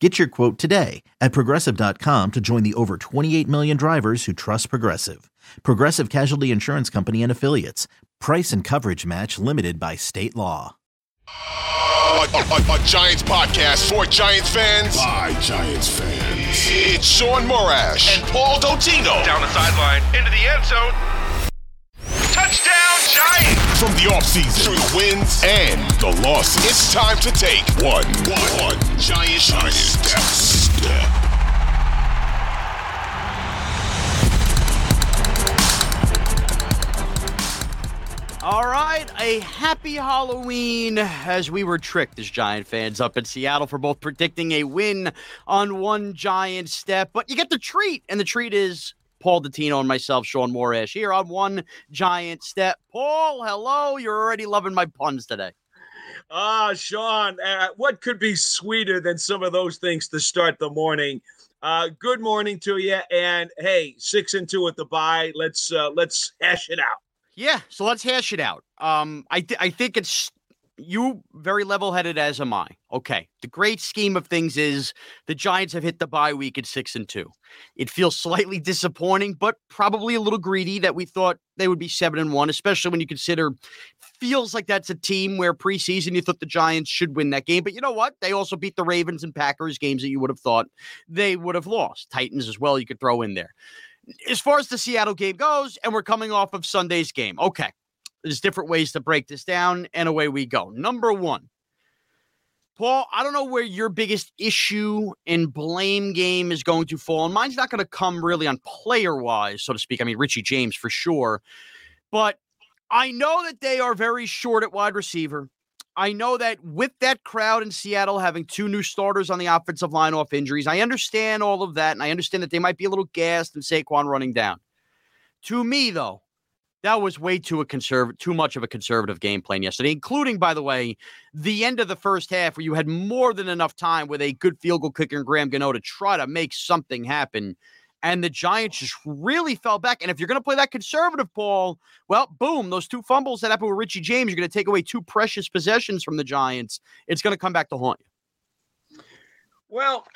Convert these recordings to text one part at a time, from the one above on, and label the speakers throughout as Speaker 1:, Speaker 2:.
Speaker 1: Get your quote today at progressive.com to join the over 28 million drivers who trust Progressive. Progressive Casualty Insurance Company and Affiliates. Price and coverage match limited by state law.
Speaker 2: A, a- a Giants podcast for Giants fans.
Speaker 3: By Giants fans.
Speaker 2: It's Shaun Morash and Paul Dottino.
Speaker 4: down the sideline into the end zone. Touchdown Giants!
Speaker 2: From the offseason through the wins and the losses. It's time to take one, one, one giant, giant step. step.
Speaker 5: All right, a happy Halloween as we were tricked as Giant fans up in Seattle for both predicting a win on one Giant step. But you get the treat, and the treat is Paul Dottino and myself, Shaun Morash, here on one Giant step. Paul, hello. You're already loving my puns today.
Speaker 6: Ah, Sean, uh, what could be sweeter than some of those things to start the morning? Uh, good morning to you, and hey, six and two at the bye. Let's uh, let's hash it out.
Speaker 5: Yeah, so let's hash it out. Um, I th- I think it's you very level headed as am I. Okay, the great scheme of things is the Giants have hit the bye week at six and two. It feels slightly disappointing, but probably a little greedy that we thought they would be seven and one, especially when you consider feels like that's a team where preseason you thought the Giants should win that game. But you know what? They also beat the Ravens and Packers games that you would have thought they would have lost. Titans as well, you could throw in there as far as the Seattle game goes, and we're coming off of Sunday's game. Okay. There's different ways to break this down, and away we go. Number one, Paul, I don't know where your biggest issue and blame game is going to fall. And mine's not going to come really on player wise, so to speak. I mean, Richie James for sure. But I know that they are very short at wide receiver. I know that with that crowd in Seattle having two new starters on the offensive line off injuries, I understand all of that. And I understand that they might be a little gassed and Saquon running down. To me, though, that was way too a conservative, too much of a conservative game plan yesterday, including, by the way, the end of the first half where you had more than enough time with a good field goal kicker and Graham Gano to try to make something happen. And the Giants just really fell back. And if you're going to play that conservative, ball, well, boom, those two fumbles that happened with Richie James, you're going to take away two precious possessions from the Giants. It's going to come back to haunt you.
Speaker 6: Well,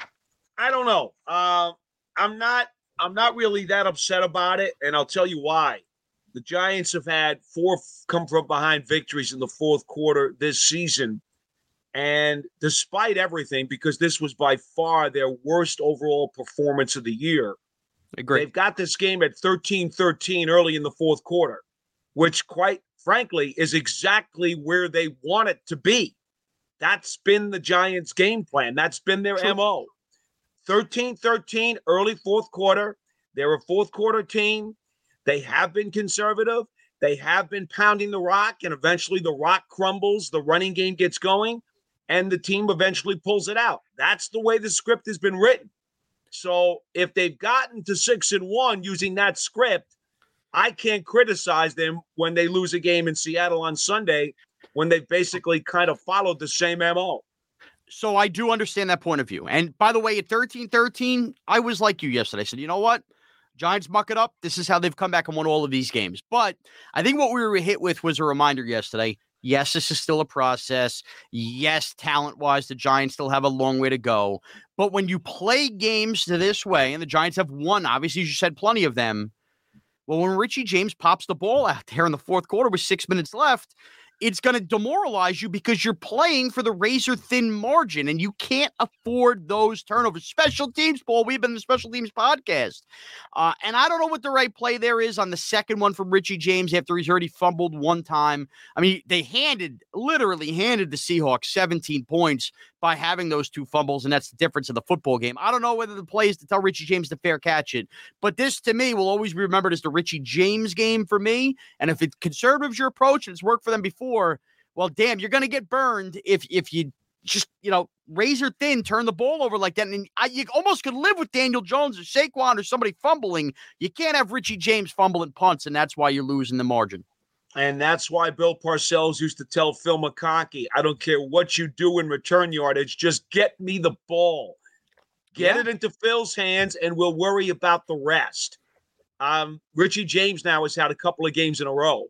Speaker 6: I don't know. Uh, I'm not. I'm not really that upset about it, and I'll tell you why. The Giants have had four come from behind victories in the fourth quarter this season, and despite everything, because this was by far their worst overall performance of the year,
Speaker 5: Agree.
Speaker 6: They've got this game at 13 13 early in the fourth quarter, which, quite frankly, is exactly where they want it to be. That's been the Giants' game plan. That's been their
Speaker 5: True.
Speaker 6: MO. 13 13, early fourth quarter. They're a fourth quarter team. They have been conservative. They have been pounding the rock, and eventually the rock crumbles. The running game gets going, and the team eventually pulls it out. That's the way the script has been written. So if they've gotten to six and one using that script, I can't criticize them when they lose a game in Seattle on Sunday when they've basically kind of followed the same MO.
Speaker 5: So I do understand that point of view. And by the way, at 13 13, I was like you yesterday. I said, you know what? Giants muck it up. This is how they've come back and won all of these games. But I think what we were hit with was a reminder yesterday. Yes, this is still a process. Yes, talent wise, the Giants still have a long way to go. But when you play games this way, and the Giants have won, obviously, you said plenty of them. Well, when Richie James pops the ball out there in the fourth quarter with six minutes left, it's going to demoralize you because you're playing for the razor thin margin and you can't afford those turnovers. Special teams, Paul. We've been the special teams podcast. Uh, and I don't know what the right play there is on the second one from Richie James after he's already fumbled one time. I mean, they handed, literally handed the Seahawks 17 points by having those two fumbles, and that's the difference in the football game. I don't know whether the play is to tell Richie James to fair catch it, but this to me will always be remembered as the Richie James game for me. And if it's conservatives your approach and it's worked for them before, well, damn, you're going to get burned if if you just you know razor thin turn the ball over like that. And I, you almost could live with Daniel Jones or Saquon or somebody fumbling. You can't have Richie James fumbling punts, and that's why you're losing the margin.
Speaker 6: And that's why Bill Parcells used to tell Phil McConkey, I don't care what you do in return yardage, just get me the ball. Get yeah. it into Phil's hands, and we'll worry about the rest. Um, Richie James now has had a couple of games in a row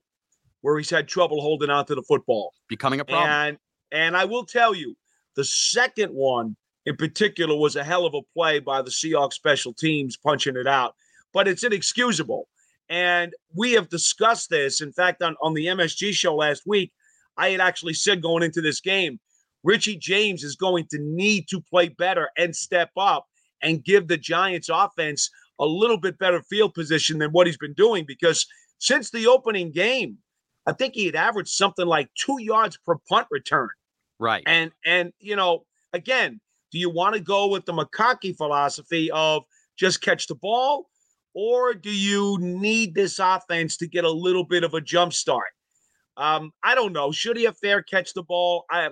Speaker 6: where he's had trouble holding on to the football.
Speaker 5: Becoming a problem.
Speaker 6: And and I will tell you, the second one in particular was a hell of a play by the Seahawks special teams punching it out. But it's inexcusable. And we have discussed this. In fact, on, on the MSG show last week, I had actually said going into this game, Richie James is going to need to play better and step up and give the Giants offense a little bit better field position than what he's been doing because since the opening game, I think he had averaged something like two yards per punt return.
Speaker 5: Right.
Speaker 6: And and you know, again, do you want to go with the McConkey philosophy of just catch the ball or do you need this offense to get a little bit of a jump start? Um, I don't know. Should he have fair catch the ball? I,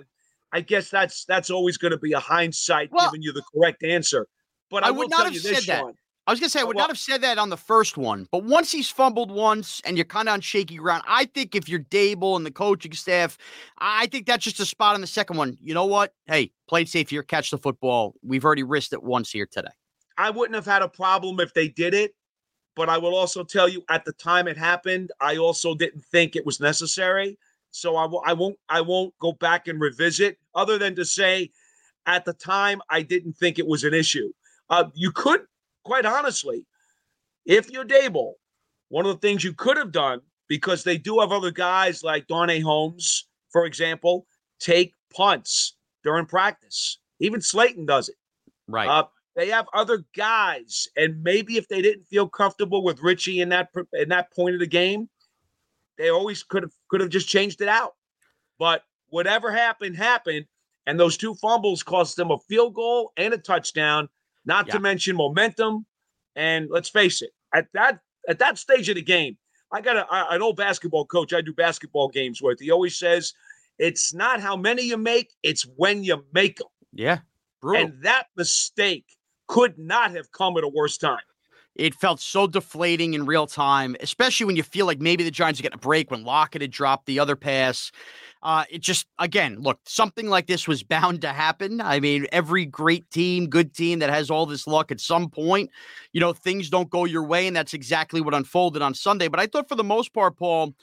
Speaker 6: I guess that's that's always going to be a hindsight well, giving you the correct answer. But I, I would not have said
Speaker 5: that. Shaun, I was gonna say I would well, not have said that on the first one, but once he's fumbled once and you're kind of on shaky ground, I think if you're Daboll and the coaching staff, I think that's just a spot on the second one. You know what? Hey, play safe here, catch the football. We've already risked it once here today.
Speaker 6: I wouldn't have had a problem if they did it. But I will also tell you, at the time it happened, I also didn't think it was necessary. So I w- I won't I won't go back and revisit, other than to say, at the time I didn't think it was an issue. Uh, you could, quite honestly, if you're Daboll, one of the things you could have done because they do have other guys like Darnay Holmes, for example, take punts during practice. Even Slayton does it.
Speaker 5: Right. Uh,
Speaker 6: they have other guys, and maybe if they didn't feel comfortable with Richie in that in that point of the game, they always could have could have just changed it out. But whatever happened happened, and those two fumbles cost them a field goal and a touchdown. Not yeah. to mention momentum. And let's face it, at that at that stage of the game, I got a, an old basketball coach I do basketball games with. He always says, "It's not how many you make; it's when you make them."
Speaker 5: Yeah,
Speaker 6: brutal. and that mistake could not have come at a worse time.
Speaker 5: It felt so deflating in real time, especially when you feel like maybe the Giants are getting a break when Lockett had dropped the other pass. Uh, it just, again, look, something like this was bound to happen. I mean, every great team, good team that has all this luck at some point, you know, things don't go your way. And that's exactly what unfolded on Sunday. But I thought for the most part, Paul,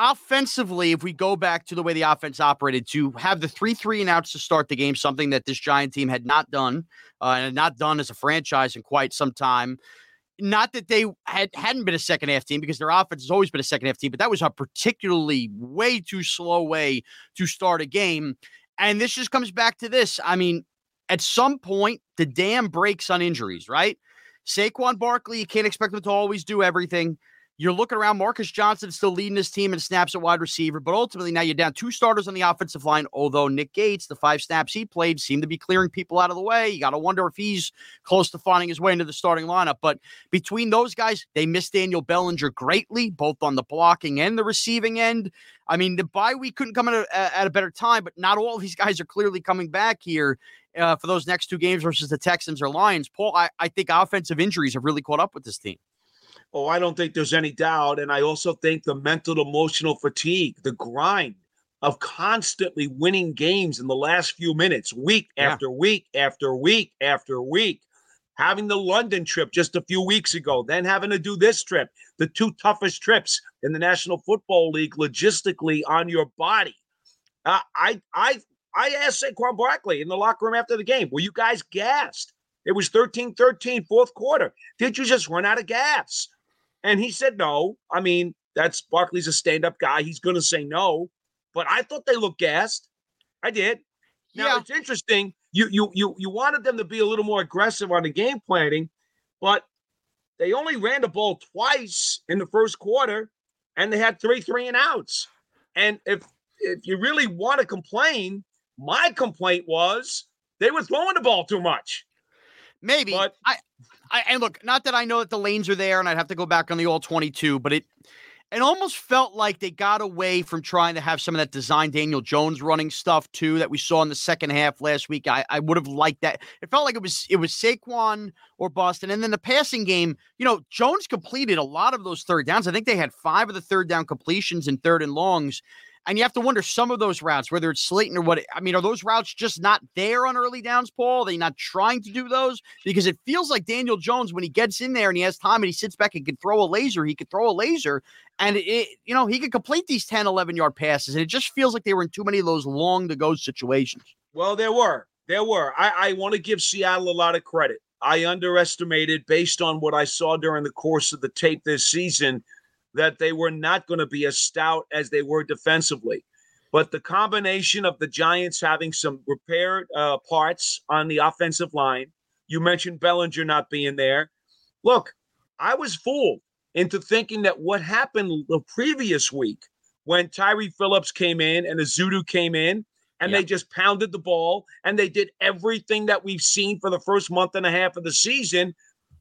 Speaker 5: offensively, if we go back to the way the offense operated, to have the three three and outs to start the game, something that this Giant team had not done uh, and had not done as a franchise in quite some time. Not that they had hadn't been a second half team because their offense has always been a second half team, but that was a particularly way too slow way to start a game. And this just comes back to this. I mean, at some point, the dam breaks on injuries, right? Saquon Barkley, you can't expect him to always do everything. You're looking around. Marcus Johnson still leading his team in snaps at wide receiver, but ultimately now you're down two starters on the offensive line. Although Nick Gates, the five snaps he played, seemed to be clearing people out of the way. You got to wonder if he's close to finding his way into the starting lineup. But between those guys, they missed Daniel Bellinger greatly, both on the blocking and the receiving end. I mean, the bye week couldn't come at a, at a better time, but not all these guys are clearly coming back here. Uh, for those next two games versus the Texans or Lions, Paul, I, I think offensive injuries have really caught up with this team.
Speaker 6: Oh, I don't think there's any doubt. And I also think the mental, emotional fatigue, the grind of constantly winning games in the last few minutes, week yeah. after week after week after week. having the London trip just a few weeks ago, then having to do this trip, the two toughest trips in the National Football League logistically on your body. Uh, I I I asked Saquon Barkley in the locker room after the game, were you guys gassed? It was 13 13, fourth quarter. Did you just run out of gas? And he said, no. I mean, that's Barkley's a stand up guy. He's going to say no. But I thought they looked gassed. I did. Now
Speaker 5: Yeah.
Speaker 6: it's interesting. You you you you wanted them to be a little more aggressive on the game planning, but they only ran the ball twice in the first quarter, and they had three three and outs. And if if you really want to complain, my complaint was they were throwing the ball too much.
Speaker 5: Maybe.
Speaker 6: But-
Speaker 5: I, I and look, not that I know that the lanes are there, and I'd have to go back on the all twenty-two, but it it almost felt like they got away from trying to have some of that design Daniel Jones running stuff too that we saw in the second half last week. I, I would have liked that. It felt like it was it was Saquon or Boston, and then the passing game. You know, Jones completed a lot of those third downs. I think they had five of the third down completions and third and longs. And you have to wonder some of those routes, whether it's Slayton or what. I mean, are those routes just not there on early downs, Paul? Are they not trying to do those? Because it feels like Daniel Jones, when he gets in there and he has time and he sits back and can throw a laser, he could throw a laser and it, you know, he could complete these 10, 11 yard passes. And it just feels like they were in too many of those long to go situations.
Speaker 6: Well, there were. There were. I, I want to give Seattle a lot of credit. I underestimated, based on what I saw during the course of the tape this season, that they were not going to be as stout as they were defensively. But the combination of the Giants having some repaired uh, parts on the offensive line, you mentioned Bellinger not being there. Look, I was fooled into thinking that what happened the previous week when Tyree Phillips came in and Ezeudu came in and
Speaker 5: Yeah.
Speaker 6: they just pounded the ball and they did everything that we've seen for the first month and a half of the season.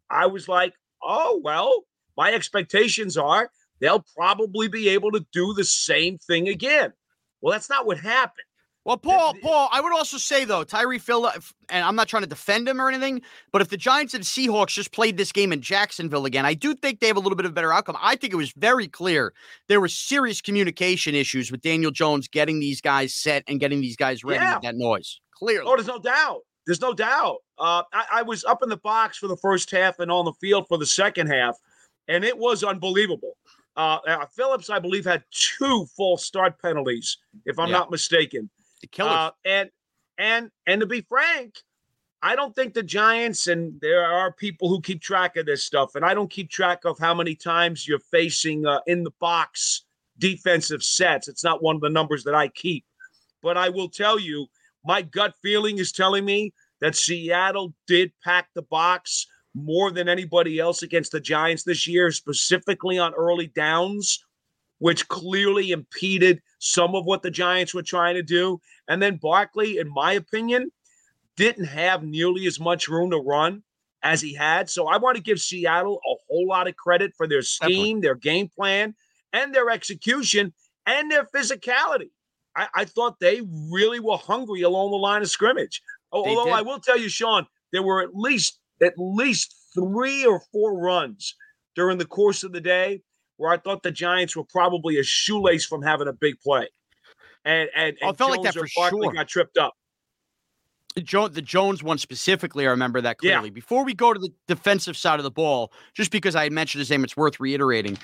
Speaker 6: I was like, oh, well, my expectations are they'll probably be able to do the same thing again. Well, that's not what happened.
Speaker 5: Well, Paul, Paul, I would also say though, Tyree Phillips, and I'm not trying to defend him or anything, but if the Giants and Seahawks just played this game in Jacksonville again, I do think they have a little bit of a better outcome. I think it was very clear there were serious communication issues with Daniel Jones getting these guys set and getting these guys ready
Speaker 6: Yeah.
Speaker 5: with that noise. Clearly.
Speaker 6: Oh, there's no doubt. There's no doubt. Uh, I, I was up in the box for the first half and on the field for the second half, and it was unbelievable. Uh, uh, Phillips, I believe, had two false start penalties, if I'm
Speaker 5: Yeah.
Speaker 6: not mistaken.
Speaker 5: the killer.
Speaker 6: Uh, and and and to be frank, I don't think the Giants and there are people who keep track of this stuff, and I don't keep track of how many times you're facing uh, in the box defensive sets. It's not one of the numbers that I keep, but I will tell you, my gut feeling is telling me that Seattle did pack the box more than anybody else against the Giants this year, specifically on early downs, which clearly impeded some of what the Giants were trying to do. And then Barkley, in my opinion, didn't have nearly as much room to run as he had. So I want to give Seattle a whole lot of credit for their scheme, their game plan, and their execution and their physicality. I, I thought they really were hungry along the line of scrimmage.
Speaker 5: They
Speaker 6: Although
Speaker 5: did.
Speaker 6: I will tell you, Shaun, there were at least at least three or four runs during the course of the day where I thought the Giants were probably a shoelace from having a big play. And and, and
Speaker 5: felt like that
Speaker 6: or
Speaker 5: for sure.
Speaker 6: got tripped up.
Speaker 5: The, the Jones one specifically, I remember that
Speaker 6: Yeah.
Speaker 5: clearly. Before we go to the defensive side of the ball, just because I had mentioned his name, it's worth reiterating.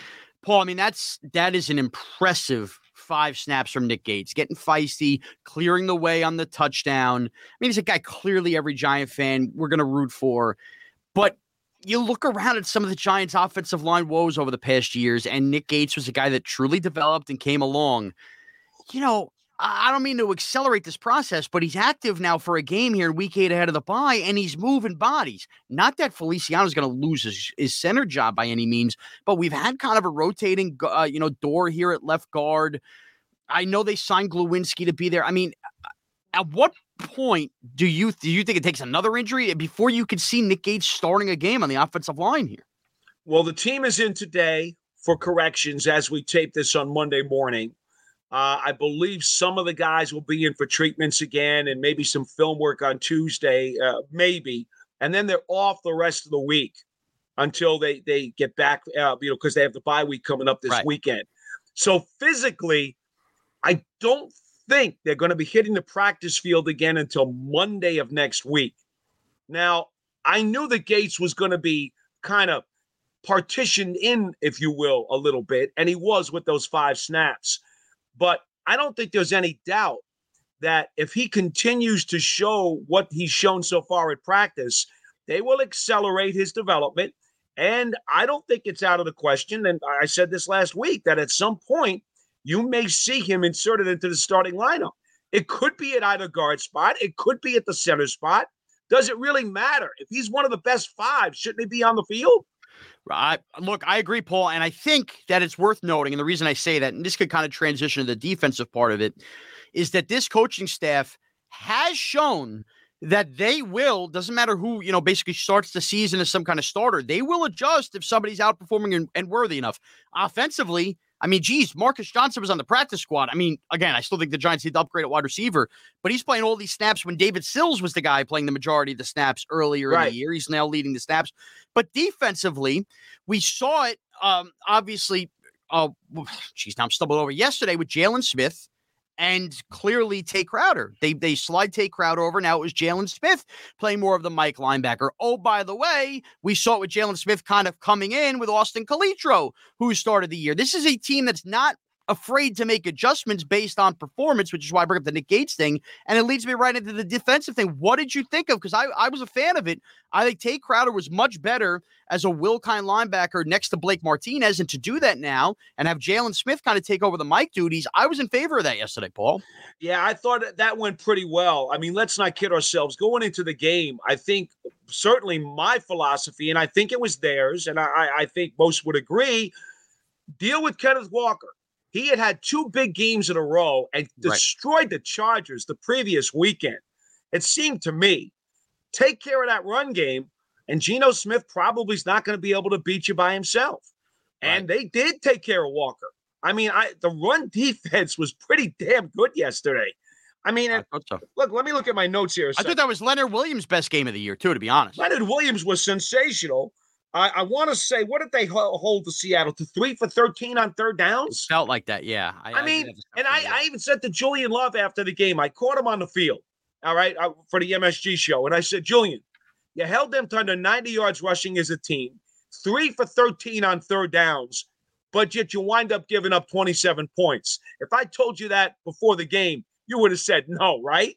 Speaker 5: Paul, I mean, that's that is an impressive five snaps from Nick Gates, getting feisty, clearing the way on the touchdown. I mean, he's a guy clearly every Giant fan we're gonna root for. But you look around at some of the Giants' offensive line woes over the past years, and Nick Gates was a guy that truly developed and came along. You know, I don't mean to accelerate this process, but he's active now for a game here in week eight ahead of the bye, and he's moving bodies. Not that Feliciano's going to lose his, his center job by any means, but we've had kind of a rotating, uh, you know, door here at left guard. I know they signed Glowinski to be there. I mean, at what point do you do you think it takes another injury before you can see Nick Gates starting a game on the offensive line here?
Speaker 6: Well, the team is in today for corrections as we tape this on Monday morning. Uh, I believe some of the guys will be in for treatments again and maybe some film work on Tuesday, uh, maybe. And then they're off the rest of the week until they, they get back, uh, you know, because they have the bye week coming up this
Speaker 5: Right.
Speaker 6: weekend. So physically, I don't think they're going to be hitting the practice field again until Monday of next week. Now, I knew that Gates was going to be kind of partitioned in, if you will, a little bit, and he was with those five snaps. But I don't think there's any doubt that if he continues to show what he's shown so far at practice, they will accelerate his development. And I don't think it's out of the question. And I said this last week that at some point you may see him inserted into the starting lineup. It could be at either guard spot, it could be at the center spot. Does it really matter? If he's one of the best five, shouldn't he be on the field?
Speaker 5: I, look, I agree, Paul, and I think that it's worth noting, and the reason I say that, and this could kind of transition to the defensive part of it, is that this coaching staff has shown that they will doesn't matter who you know basically starts the season as some kind of starter they will adjust if somebody's outperforming and, and worthy enough offensively I mean, geez, Marcus Johnson was on the practice squad. I mean, again, I still think the Giants need to upgrade at wide receiver, but he's playing all these snaps when David Sills was the guy playing the majority of the snaps earlier right. in the year. He's now leading the snaps. But defensively, we saw it um, obviously. Uh, now I'm stumbling over yesterday with Jaylon Smith and clearly Tae Crowder. They they slide Tae Crowder over. Now it was Jaylon Smith playing more of the Mike linebacker. Oh, by the way, we saw it with Jaylon Smith kind of coming in with Austin Calitro, who started the year. This is a team that's not afraid to make adjustments based on performance, which is why I bring up the Nick Gates thing. And it leads me right into the defensive thing. What did you think of? Because I, I was a fan of it. I think Tae Crowder was much better as a Will Kine linebacker next to Blake Martinez. And to do that now and have Jaylon Smith kind of take over the Mike duties, I was in favor of that yesterday, Paul.
Speaker 6: Yeah, I thought that went pretty well. I mean, let's not kid ourselves. Going into the game, I think certainly my philosophy, and I think it was theirs, and I, I think most would agree deal with Kenneth Walker. He had had two big games in a row and destroyed right. the Chargers the previous weekend. It seemed to me, take care of that run game, and Geno Smith probably is not going to be able to beat you by himself. And they did take care of Walker. I mean, I the run defense was pretty damn good yesterday. I mean, I so. look, let me look at my notes here.
Speaker 5: I thought that was Leonard Williams' best game of the year, too, to be honest.
Speaker 6: Leonard Williams was sensational. I, I want to say, what did they hold to Seattle to three for 13 on third downs?
Speaker 5: It felt like that, yeah.
Speaker 6: I, I mean, and I, I, even said to Julian Love after the game, I caught him on the field, all right, uh, for the MSG show. And I said, Julian, you held them to under 90 yards rushing as a team, three for 13 on third downs, but yet you wind up giving up 27 points. If I told you that before the game, you would have said no, right?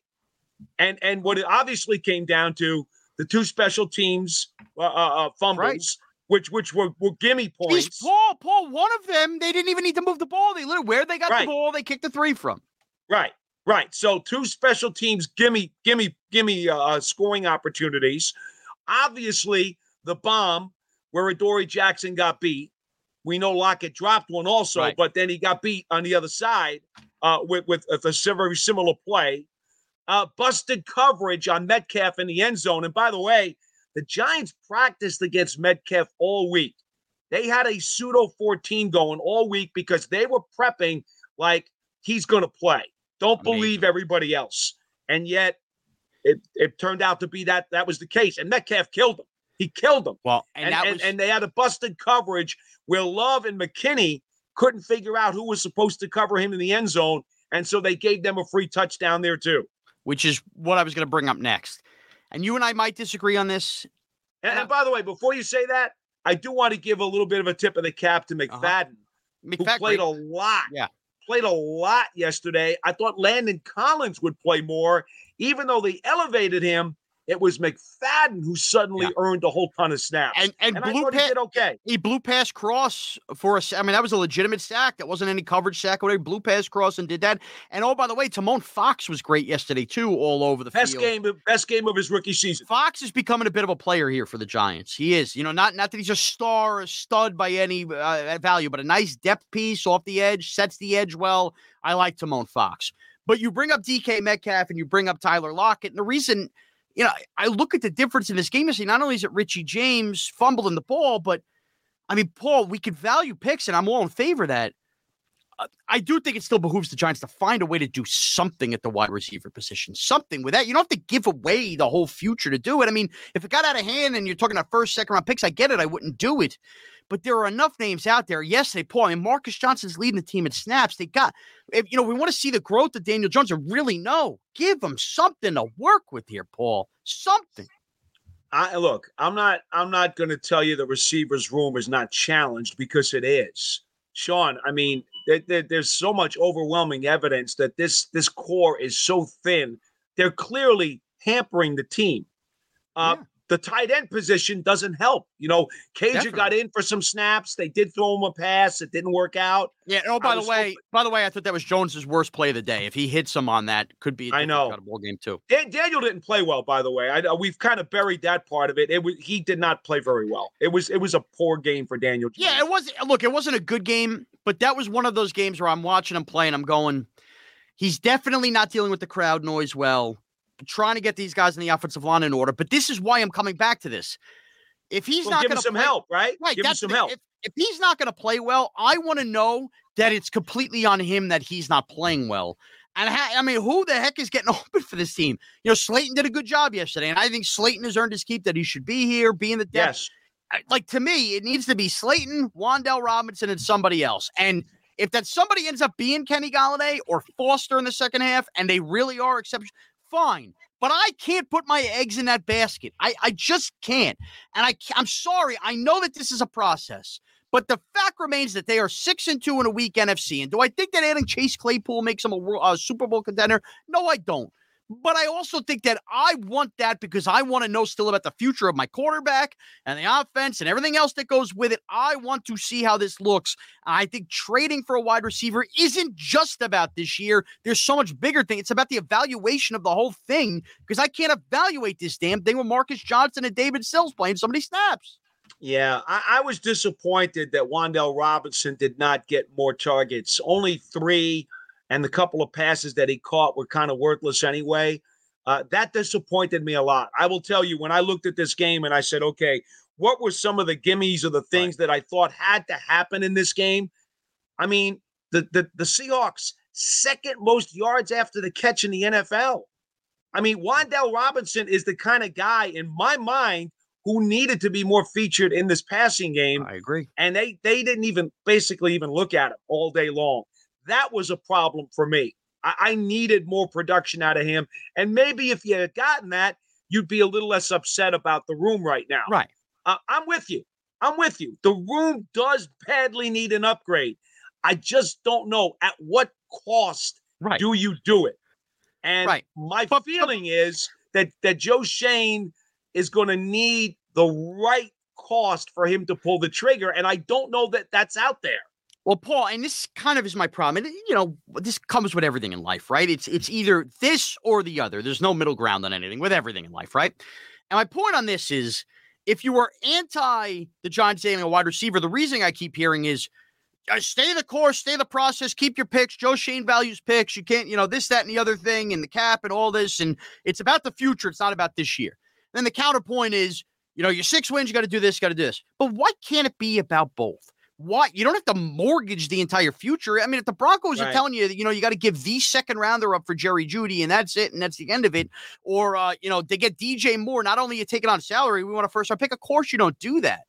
Speaker 6: And and what it obviously came down to the two special teams uh, uh, uh, fumbles, right. which which were, were gimme points.
Speaker 5: Jeez, Paul, Paul, one of them they didn't even need to move the ball. They literally where they got right. the ball, they kicked the three from.
Speaker 6: Right, right. So two special teams gimme gimme gimme uh, uh, scoring opportunities. Obviously, the bomb where Adoree Jackson got beat. We know Lockett dropped one also, right. but then he got beat on the other side uh, with, with a very similar play uh, busted coverage on Metcalf in the end zone. And by the way, the Giants practiced against Metcalf all week. They had a pseudo 14 going all week because they were prepping like he's going to play. Don't Amazing. believe everybody else. And yet it, it turned out to be that that was the case. And Metcalf killed him. He killed him.
Speaker 5: Well,
Speaker 6: and,
Speaker 5: and,
Speaker 6: and,
Speaker 5: was...
Speaker 6: and they had a busted coverage where Love and McKinney couldn't figure out who was supposed to cover him in the end zone. And so they gave them a free touchdown there, too
Speaker 5: which is what I was going to bring up next. And you and I might disagree on this.
Speaker 6: And, and by the way, before you say that, I do want to give a little bit of a tip of the cap to. McFadden, uh-huh. McFadden who played a lot.
Speaker 5: Yeah.
Speaker 6: Played a lot yesterday. I thought Landon Collins would play more, even though they elevated him it was McFadden who suddenly yeah. earned a whole ton of snaps.
Speaker 5: And and, and blue
Speaker 6: pa- he did okay.
Speaker 5: He blew past cross for us. I mean, that was a legitimate sack. That wasn't any coverage sack. Whatever. Blew past cross and did that. And oh, by the way, Tomon Fox was great yesterday too, all over the
Speaker 6: best
Speaker 5: field.
Speaker 6: game. Best game of his rookie season.
Speaker 5: Fox is becoming a bit of a player here for the Giants. He is. You know, not not that he's a star, a stud by any uh, value, but a nice depth piece off the edge, sets the edge well. I like Tomon Fox. But you bring up DK Metcalf and you bring up Tyler Lockett, and the reason you know, I look at the difference in this game and say not only is it Richie James fumbling the ball, but I mean, Paul, we could value picks, and I'm all in favor of that. Uh, I do think it still behooves the Giants to find a way to do something at the wide receiver position, something with that. You don't have to give away the whole future to do it. I mean, if it got out of hand and you're talking about first, second round picks, I get it. I wouldn't do it. But there are enough names out there. Yes, they Paul. I mean, Marcus Johnson's leading the team in snaps. They got, if, you know, we want to see the growth of Daniel Jones and really know. Give them something to work with here, Paul. Something.
Speaker 6: I look, I'm not I'm not going to tell you the receivers room is not challenged because it is. Shaun, I mean, there, there, there's so much overwhelming evidence that this this core is so thin. They're clearly hampering the team. Uh, yeah the tight end position doesn't help. You know, Cager got in for some snaps. They did throw him a pass. It didn't work out.
Speaker 5: Yeah. Oh, by the way, hoping- by the way, I thought that was Jones's worst play of the day. If he hits him on that, could be. I know. Got a Ball game too.
Speaker 6: Dan- Daniel didn't play well, by the way. I, we've kind of buried that part of it. It was he did not play very well. It was it was a poor game for Daniel.
Speaker 5: Jones. Yeah, it was. Look, it wasn't a good game, but that was one of those games where I'm watching him play and I'm going. He's definitely not dealing with the crowd noise well trying to get these guys in the offensive line in order. But this is why I'm coming back to this. If he's
Speaker 6: well,
Speaker 5: not
Speaker 6: going to some
Speaker 5: play,
Speaker 6: help, right?
Speaker 5: Right,
Speaker 6: give him some
Speaker 5: the,
Speaker 6: help.
Speaker 5: If, if he's not going to play well, I want to know that it's completely on him that he's not playing well. And ha- I mean, who the heck is getting open for this team? You know, Slayton did a good job yesterday, and I think Slayton has earned his keep that he should be here, be in the depth. Yes. Like to me, it needs to be Slayton, Wan'Dale Robinson, and somebody else. And if that somebody ends up being Kenny Golladay or Foster in the second half, and they really are exceptional, fine but I can't put my eggs in that basket. I, I just can't. And I, I'm sorry. I know that this is a process, but the fact remains that they are six and two in a week NFC. And do I think that adding Chase Claypool makes them a, a Super Bowl contender? No, I don't. But I also think that I want that because I want to know still about the future of my quarterback and the offense and everything else that goes with it. I want to see how this looks. I think trading for a wide receiver isn't just about this year. There's so much bigger thing. It's about the evaluation of the whole thing because I can't evaluate this damn thing with Marcus Johnson and David Sills playing so many snaps.
Speaker 6: Yeah, I, I, was disappointed that Wan'Dale Robinson did not get more targets. Only three and the couple of passes that he caught were kind of worthless anyway. Uh, that disappointed me a lot. I will tell you, when I looked at this game and I said, okay, what were some of the gimmies or the things right. that I thought had to happen in this game? I mean, the, the, the Seahawks, second most yards after the catch in the NFL. I mean, Wan'Dale Robinson is the kind of guy in my mind who needed to be more featured in this passing game.
Speaker 5: I agree.
Speaker 6: And they they didn't even basically even look at him all day long. That was a problem for me. I, I needed more production out of him. And maybe if you had gotten that, you'd be a little less upset about the room right now.
Speaker 5: Right.
Speaker 6: Uh, I'm with you. I'm with you. The room does badly need an upgrade. I just don't know at what cost right. do you do it. And right. my but, feeling but, is that that Joe Schoen is going to need the right cost for him to pull the trigger, and I don't know that that's out there.
Speaker 5: Well, Paul, and this kind of is my problem. And you know, this comes with everything in life, right? It's it's either this or the other. There's no middle ground on anything with everything in life, right? And my point on this is if you are anti the Giants getting a wide receiver, the reason I keep hearing is uh, stay the course, stay the process, keep your picks. Joe Schoen values picks. You can't, you know, this, that, and the other thing, and the cap and all this. And it's about the future. It's not about this year. Then the counterpoint is, you know, your six wins, you got to do this, got to do this. But why can't it be about both? Why you don't have to mortgage the entire future. I mean, if the Broncos right. are telling you that you know you got to give the second rounder up for Jerry Jeudy and that's it and that's the end of it, or uh, you know they get DJ Moore, not only you take it on salary, we want a first round pick. Of course, you don't do that.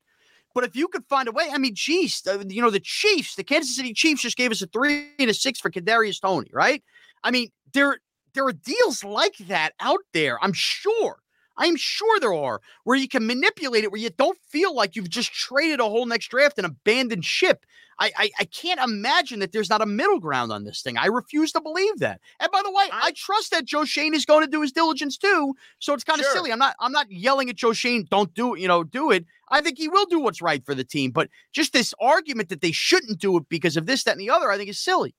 Speaker 5: But if you could find a way, I mean, geez, you know the Chiefs, the Kansas City Chiefs just gave us a three and a six for Kadarius Toney, right? I mean, there there are deals like that out there. I'm sure. I'm sure there are where you can manipulate it where you don't feel like you've just traded a whole next draft and abandoned ship. I, I, I can't imagine that there's not a middle ground on this thing. I refuse to believe that. And by the way, I, I trust that Joe Schoen is going to do his diligence too. So it's kind of sure. silly. I'm not I'm not yelling at Joe Schoen, don't do it, you know, do it. I think he will do what's right for the team. But just this argument that they shouldn't do it because of this, that, and the other, I think is silly.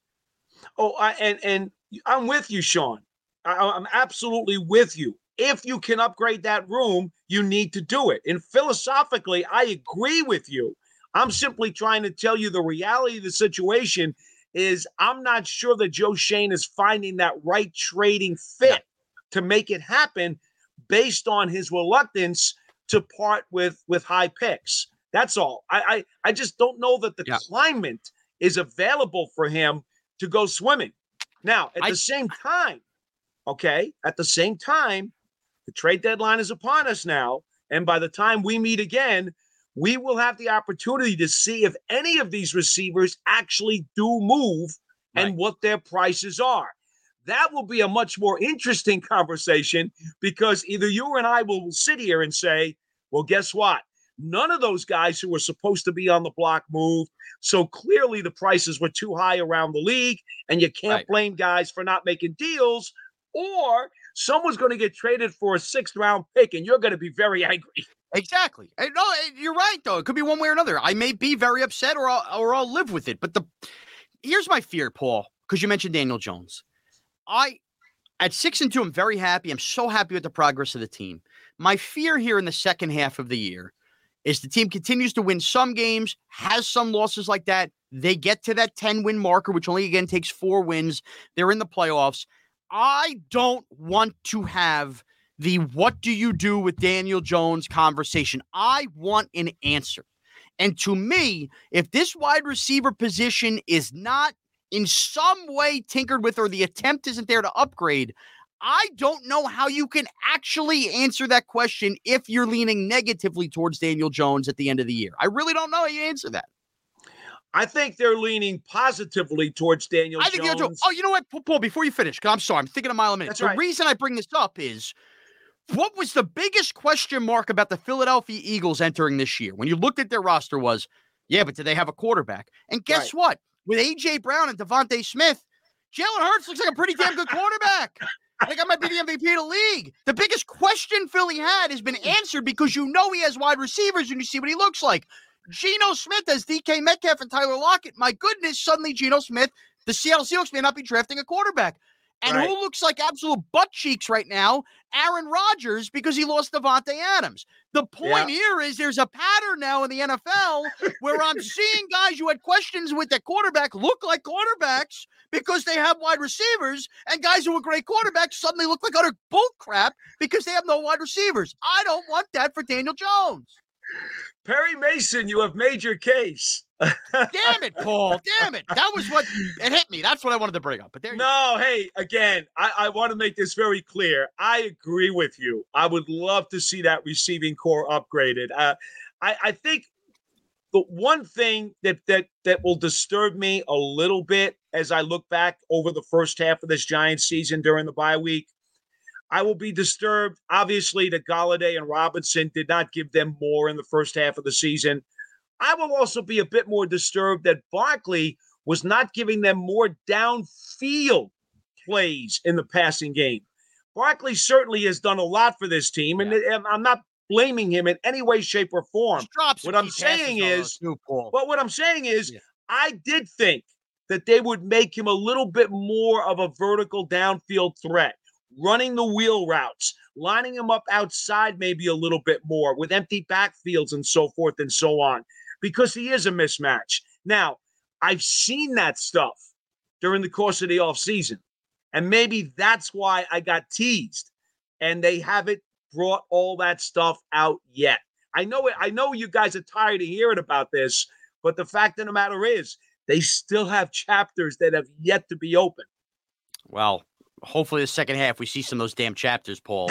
Speaker 6: Oh, I, and and I'm with you, Shaun. I, I'm absolutely with you if you can upgrade that room, you need to do it. And philosophically, I agree with you. I'm simply trying to tell you the reality of the situation is I'm not sure that Joe Schoen is finding that right trading fit to make it happen based on his reluctance to part with with high picks. That's all. I I, I just don't know that the yeah. climate is available for him to go swimming. Now, at I, the same time, okay, at the same time, the trade deadline is upon us now. And by the time we meet again, we will have the opportunity to see if any of these receivers actually do move right. and what their prices are. that will be a much more interesting conversation because either you and I will sit here and say, well, guess what? None of those guys who were supposed to be on the block moved. So clearly the prices were too high around the league, and you can't
Speaker 5: Right.
Speaker 6: blame guys for not making deals. Or someone's going to get traded for a sixth round pick, and you're going to be very angry.
Speaker 5: Exactly. No, you're right though. It could be one way or another. I may be very upset, or I'll, or I'll live with it. But the here's my fear, Paul, because you mentioned Daniel Jones. I at six and two, I'm very happy. I'm so happy with the progress of the team. My fear here in the second half of the year is the team continues to win some games, has some losses like that. They get to that 10 win marker, which only again takes four wins. They're in the playoffs. I don't want to have the what do you do with Daniel Jones conversation. I want an answer. And to me, if this wide receiver position is not in some way tinkered with or the attempt isn't there to upgrade, I don't know how you can actually answer that question if you're leaning negatively towards Daniel Jones at the end of the year. I really don't know how you answer that.
Speaker 6: I think they're leaning positively towards Daniel
Speaker 5: I think
Speaker 6: Jones.
Speaker 5: Daniel. Oh, you know what, Paul, before you finish, 'cause I'm sorry, I'm thinking a mile a minute.
Speaker 6: That's
Speaker 5: the
Speaker 6: right.
Speaker 5: reason I bring this up is what was the biggest question mark about the Philadelphia Eagles entering this year? When you looked at their roster was, yeah, but did they have a quarterback? And guess what? With AJ Brown and DeVonta Smith, Jalen Hurts looks like a pretty damn good quarterback. I think I might be the MVP of the league. The biggest question Philly had has been hmm. answered because you know he has wide receivers and you see what he looks like. Geno Smith as DK Metcalf and Tyler Lockett. My goodness, suddenly Geno Smith, the Seattle Seahawks may not be drafting a quarterback. And
Speaker 6: Right.
Speaker 5: who looks like absolute butt cheeks right now? Aaron Rodgers because he lost Davante Adams. The point here is there's a pattern now in the NFL where I'm seeing guys who had questions with at quarterback look like quarterbacks because they have wide receivers, and guys who were great quarterbacks suddenly look like utter bull crap because they have no wide receivers. I don't want that for Daniel Jones.
Speaker 6: Perry Mason, you have made your case.
Speaker 5: Damn it, Paul. Damn it. That was what it hit me. That's what I wanted to bring up. But there you.
Speaker 6: No, hey, again, I, I want to make this very clear. I agree with you. I would love to see that receiving core upgraded. Uh, I, I think the one thing that that that will disturb me a little bit as I look back over the first half of this Giants season during the bye week, I will be disturbed. Obviously, that Golladay and Robinson did not give them more in the first half of the season. I will also be a bit more disturbed that Barkley was not giving them more downfield plays in the passing game. Barkley certainly has done a lot for this team, and and I'm not blaming him in any way, shape, or form.
Speaker 5: Just drop some
Speaker 6: What I'm saying is-
Speaker 5: too,
Speaker 6: But what I'm saying is,
Speaker 5: Yeah.
Speaker 6: I did think that they would make him a little bit more of a vertical downfield threat, running the wheel routes, lining him up outside maybe a little bit more with empty backfields and so forth and so on, because he is a mismatch. Now, I've seen that stuff during the course of the offseason, and maybe that's why I got teased, and they haven't brought all that stuff out yet. I know it. I know you guys are tired of hearing about this, but the fact of the matter is, they still have chapters that have yet to be opened.
Speaker 5: Well, hopefully the second half we see some of those damn chapters, Paul.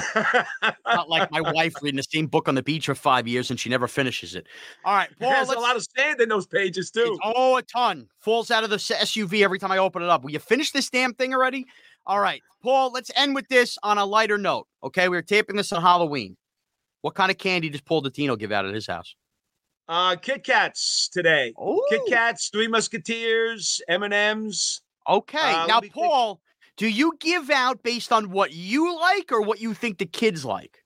Speaker 5: Not like my wife reading the same book on the beach for five years and she never finishes it. All right, Paul.
Speaker 6: There's a lot of sand in those pages too.
Speaker 5: Oh, a ton falls out of the SUV every time I open it up. Will you finish this damn thing already? All right, Paul. Let's end with this on a lighter note. Okay, we are taping this on Halloween. What kind of candy does Paul Dottino give out at his house?
Speaker 6: Uh, Kit Kats today.
Speaker 5: Oh,
Speaker 6: Kit Kats, Three Musketeers, M and M's.
Speaker 5: Okay,
Speaker 6: Uh,
Speaker 5: now
Speaker 6: Paul. think.
Speaker 5: Do you give out based on what you like or what you think the kids like?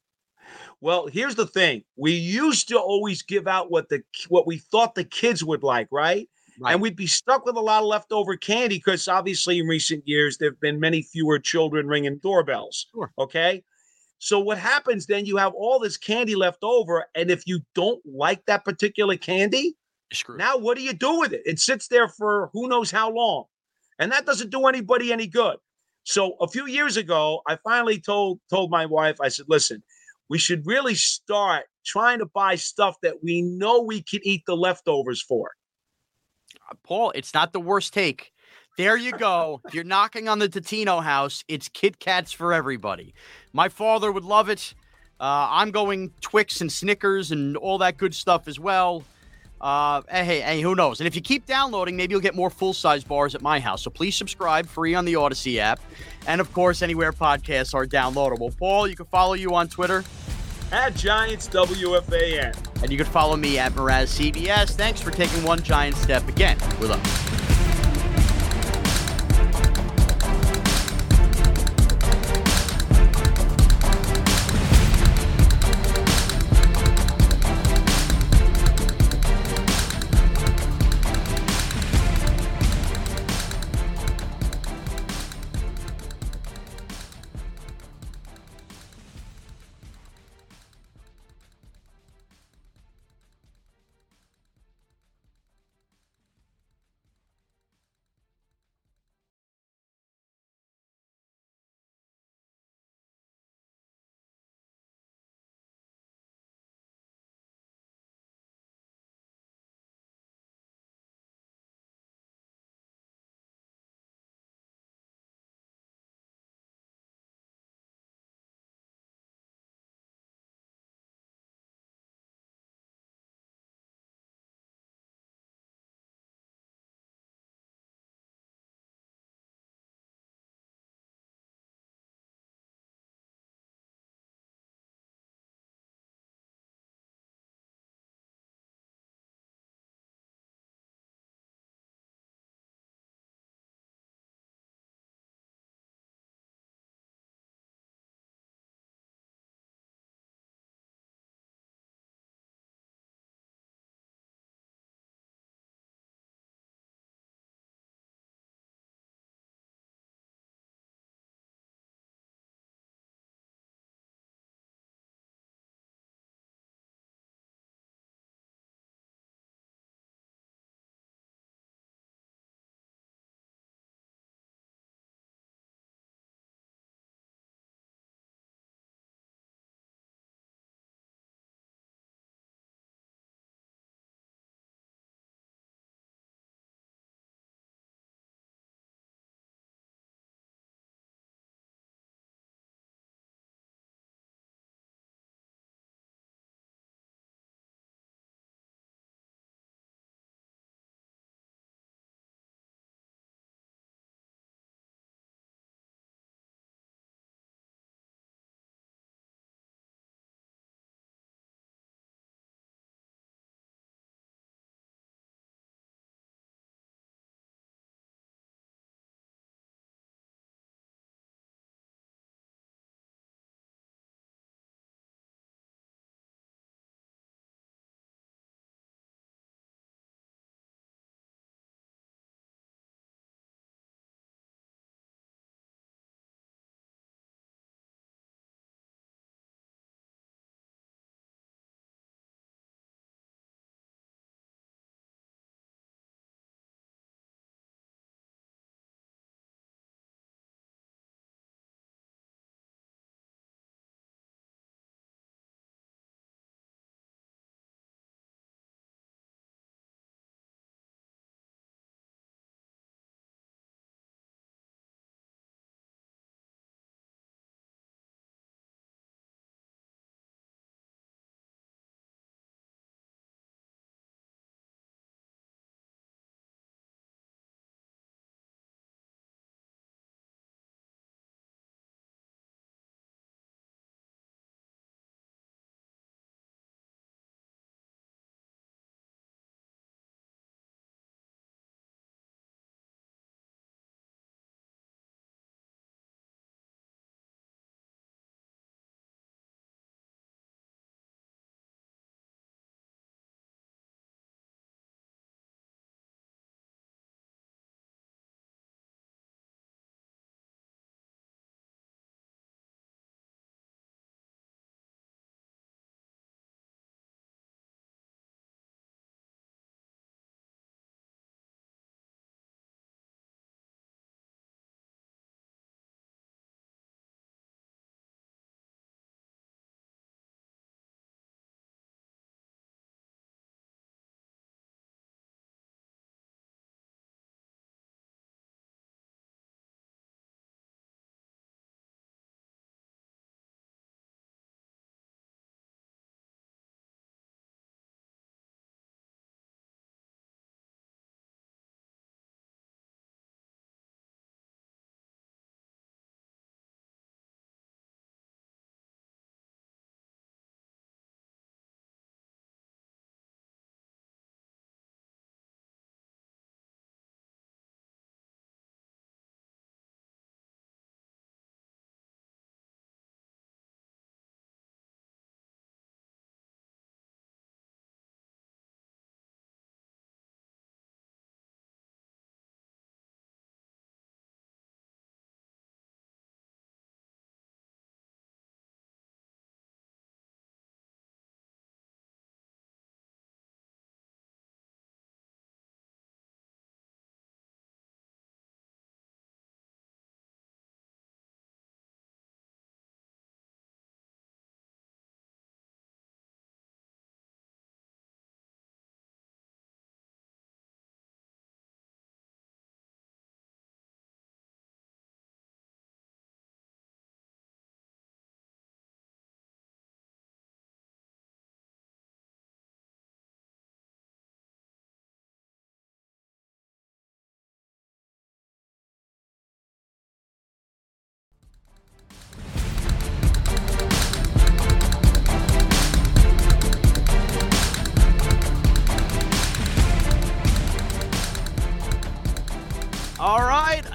Speaker 6: Well, here's the thing: we used to always give out what the what we thought the kids would like, right?
Speaker 5: Right.
Speaker 6: And we'd be stuck with a lot of leftover candy because obviously in recent years there have been many fewer children ringing doorbells.
Speaker 5: Sure.
Speaker 6: Okay. So what happens then? You have all this candy left over, and if you don't like that particular candy,
Speaker 5: Screw.
Speaker 6: now what do you do with it? It sits there for who knows how long, and that doesn't do anybody any good. So a few years ago, I finally told told my wife, I said, "Listen, we should really start trying to buy stuff that we know we can eat the leftovers for."
Speaker 5: Paul, it's not the worst take. There you go. You're knocking on the Dottino house, it's Kit Kats for everybody. My father would love it. Uh, I'm going Twix and Snickers and all that good stuff as well. Uh, hey, hey, who knows? And if you keep downloading, maybe you'll get more full size bars at my house. So please subscribe free on the Audacy app. And of course, anywhere podcasts are downloadable. Paul, you can follow you on Twitter
Speaker 6: at Giants WFAN.
Speaker 5: And you can follow me at Morash CBS. Thanks for taking one giant step again with us.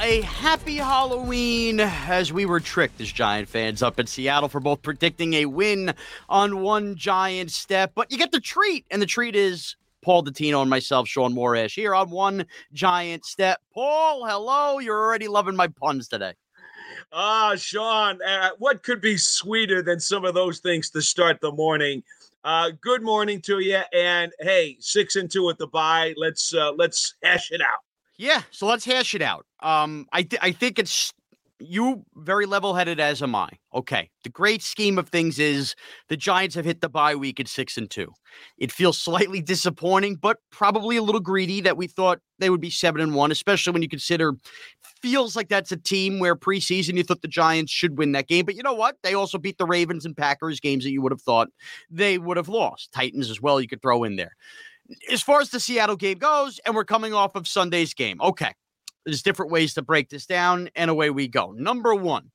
Speaker 5: A happy Halloween as we were tricked as Giant fans up in Seattle for both predicting a win on one Giant step. But you get the treat, and the treat is Paul Dottino and myself, Shaun Morash, here on one Giant step. Paul, hello. You're already loving my puns today.
Speaker 6: Ah, Shaun, uh, what could be sweeter than some of those things to start the morning? Uh, good morning to you, and hey, six and two at the bye. Let's uh, let's hash it out.
Speaker 5: Yeah, so let's hash it out. Um, I th- I think it's you very level headed as am I. Okay. The great scheme of things is the Giants have hit the bye week at six and two. It feels slightly disappointing, but probably a little greedy that we thought they would be seven and one, especially when you consider feels like that's a team where preseason you thought the Giants should win that game. But you know what? They also beat the Ravens and Packers games that you would have thought they would have lost. Titans as well, you could throw in there. As far as the Seattle game goes, and we're coming off of Sunday's game. Okay. There's different ways to break this down, and away we go. Number one,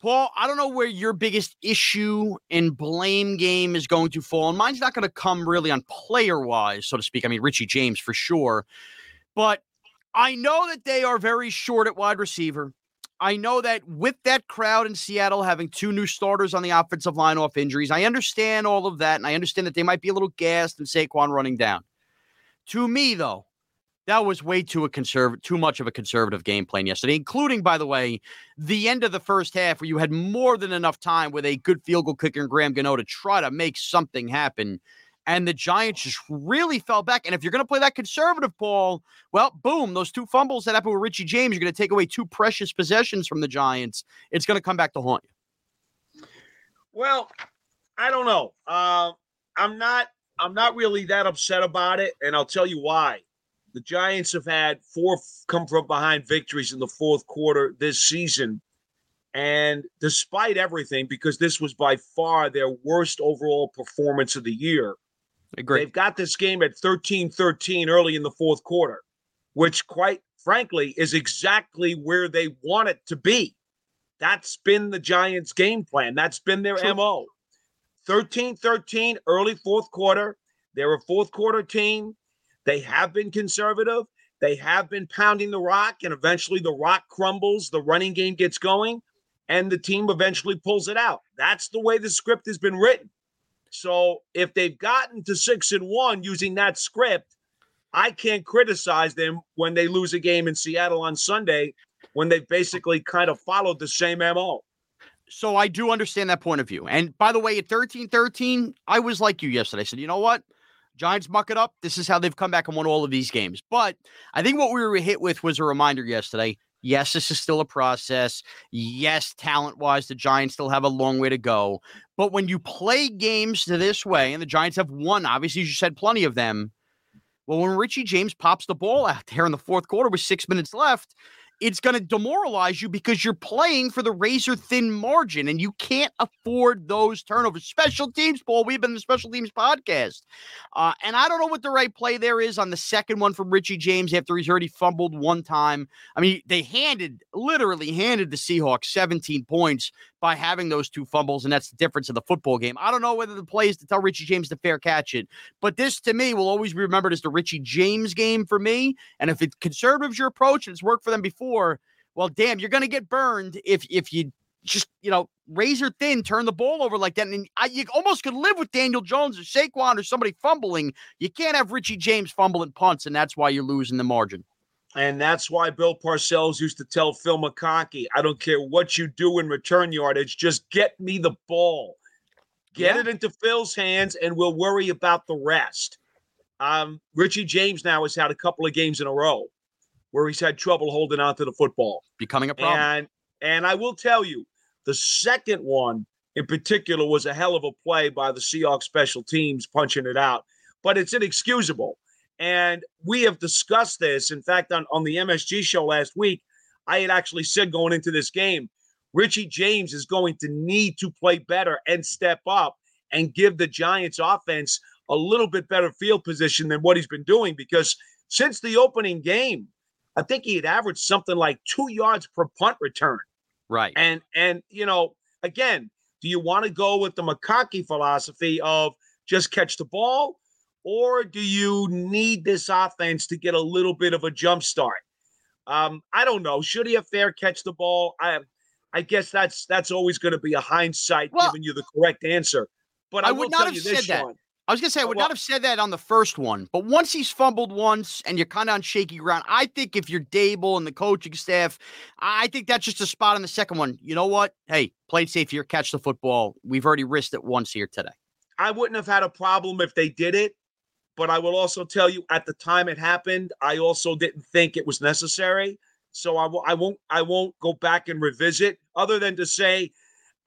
Speaker 5: Paul, I don't know where your biggest issue and blame game is going to fall. And mine's not going to come really on player wise, so to speak. I mean, Richie James for sure. But I know that they are very short at wide receiver. I know that with that crowd in Seattle having two new starters on the offensive line off injuries, I understand all of that. And I understand that they might be a little gassed and Saquon running down. To me, though, that was way too a conservative, too much of a conservative game plan yesterday, including, by the way, the end of the first half where you had more than enough time with a good field goal kicker and Graham Gano to try to make something happen. And the Giants just really fell back. And if you're going to play that conservative, Paul, well, boom, those two fumbles that happened with Richie James, you're going to take away two precious possessions from the Giants. It's going to come back to haunt you.
Speaker 6: Well, I don't know. Uh, I'm not. I'm not really that upset about it, and I'll tell you why. The Giants have had four come from behind victories in the fourth quarter this season. And despite everything, because this was by far their worst overall performance of the year,
Speaker 5: Agree.
Speaker 6: they've got this game at 13 13 early in the fourth quarter, which, quite frankly, is exactly where they want it to be. That's been the Giants' game plan. That's been their
Speaker 5: True.
Speaker 6: MO. 13 13, early fourth quarter. They're a fourth quarter team. They have been conservative. They have been pounding the rock, and eventually the rock crumbles. The running game gets going, and the team eventually pulls it out. That's the way the script has been written. So if they've gotten to six and one using that script, I can't criticize them when they lose a game in Seattle on Sunday when they've basically kind of followed the same MO.
Speaker 5: So I do understand that point of view. And by the way, at 13 13, I was like you yesterday. I said, you know what? Giants muck it up. This is how they've come back and won all of these games. But I think what we were hit with was a reminder yesterday. Yes, this is still a process. Yes, talent wise, the Giants still have a long way to go. But when you play games this way, and the Giants have won, obviously, you said plenty of them. Well, when Richie James pops the ball out there in the fourth quarter with six minutes left, it's going to demoralize you because you're playing for the razor thin margin and you can't afford those turnovers. Special teams, Paul. We've been the special teams podcast. Uh, and I don't know what the right play there is on the second one from Richie James after he's already fumbled one time. I mean, they handed, literally handed the Seahawks 17 points by having those two fumbles, and that's the difference in the football game. I don't know whether the play is to tell Richie James to fair catch it, but this to me will always be remembered as the Richie James game for me. And if it's conservatives your approach and it's worked for them before, well, damn, you're going to get burned if if you just you know razor thin turn the ball over like that. And I, you almost could live with Daniel Jones or Saquon or somebody fumbling. You can't have Richie James fumbling punts, and that's why you're losing the margin.
Speaker 6: And that's why Bill Parcells used to tell Phil McConkey, I don't care what you do in return yardage, just get me the ball. Get
Speaker 5: Yeah.
Speaker 6: it into Phil's hands, and we'll worry about the rest. Um, Richie James now has had a couple of games in a row where he's had trouble holding on to the football.
Speaker 5: Becoming a problem.
Speaker 6: And and I will tell you, the second one in particular was a hell of a play by the Seahawks special teams punching it out, but it's inexcusable. And we have discussed this. In fact, on, on the MSG show last week, I had actually said going into this game, Richie James is going to need to play better and step up and give the Giants offense a little bit better field position than what he's been doing because since the opening game, I think he had averaged something like two yards per punt return.
Speaker 5: right.
Speaker 6: And and you know, again, do you want to go with the McConkey philosophy of just catch the ball, or do you need this offense to get a little bit of a jump start? Um, I don't know. Should he have fair catch the ball? I I guess that's that's always going to be a hindsight
Speaker 5: Well,
Speaker 6: giving you the correct answer. But I,
Speaker 5: I
Speaker 6: will
Speaker 5: would not
Speaker 6: tell
Speaker 5: have
Speaker 6: you this,
Speaker 5: said that.
Speaker 6: Shaun.
Speaker 5: I was gonna say I
Speaker 6: Oh,
Speaker 5: would
Speaker 6: well-
Speaker 5: not have said that on the first one, but once he's fumbled once and you're kind of on shaky ground, I think if you're Daboll and the coaching staff, I think that's just a spot on the second one. You know what? Hey, play it safe here, catch the football. We've already risked it once here today.
Speaker 6: I wouldn't have had a problem if they did it, but I will also tell you at the time it happened, I also didn't think it was necessary. So I w- I won't I won't go back and revisit other than to say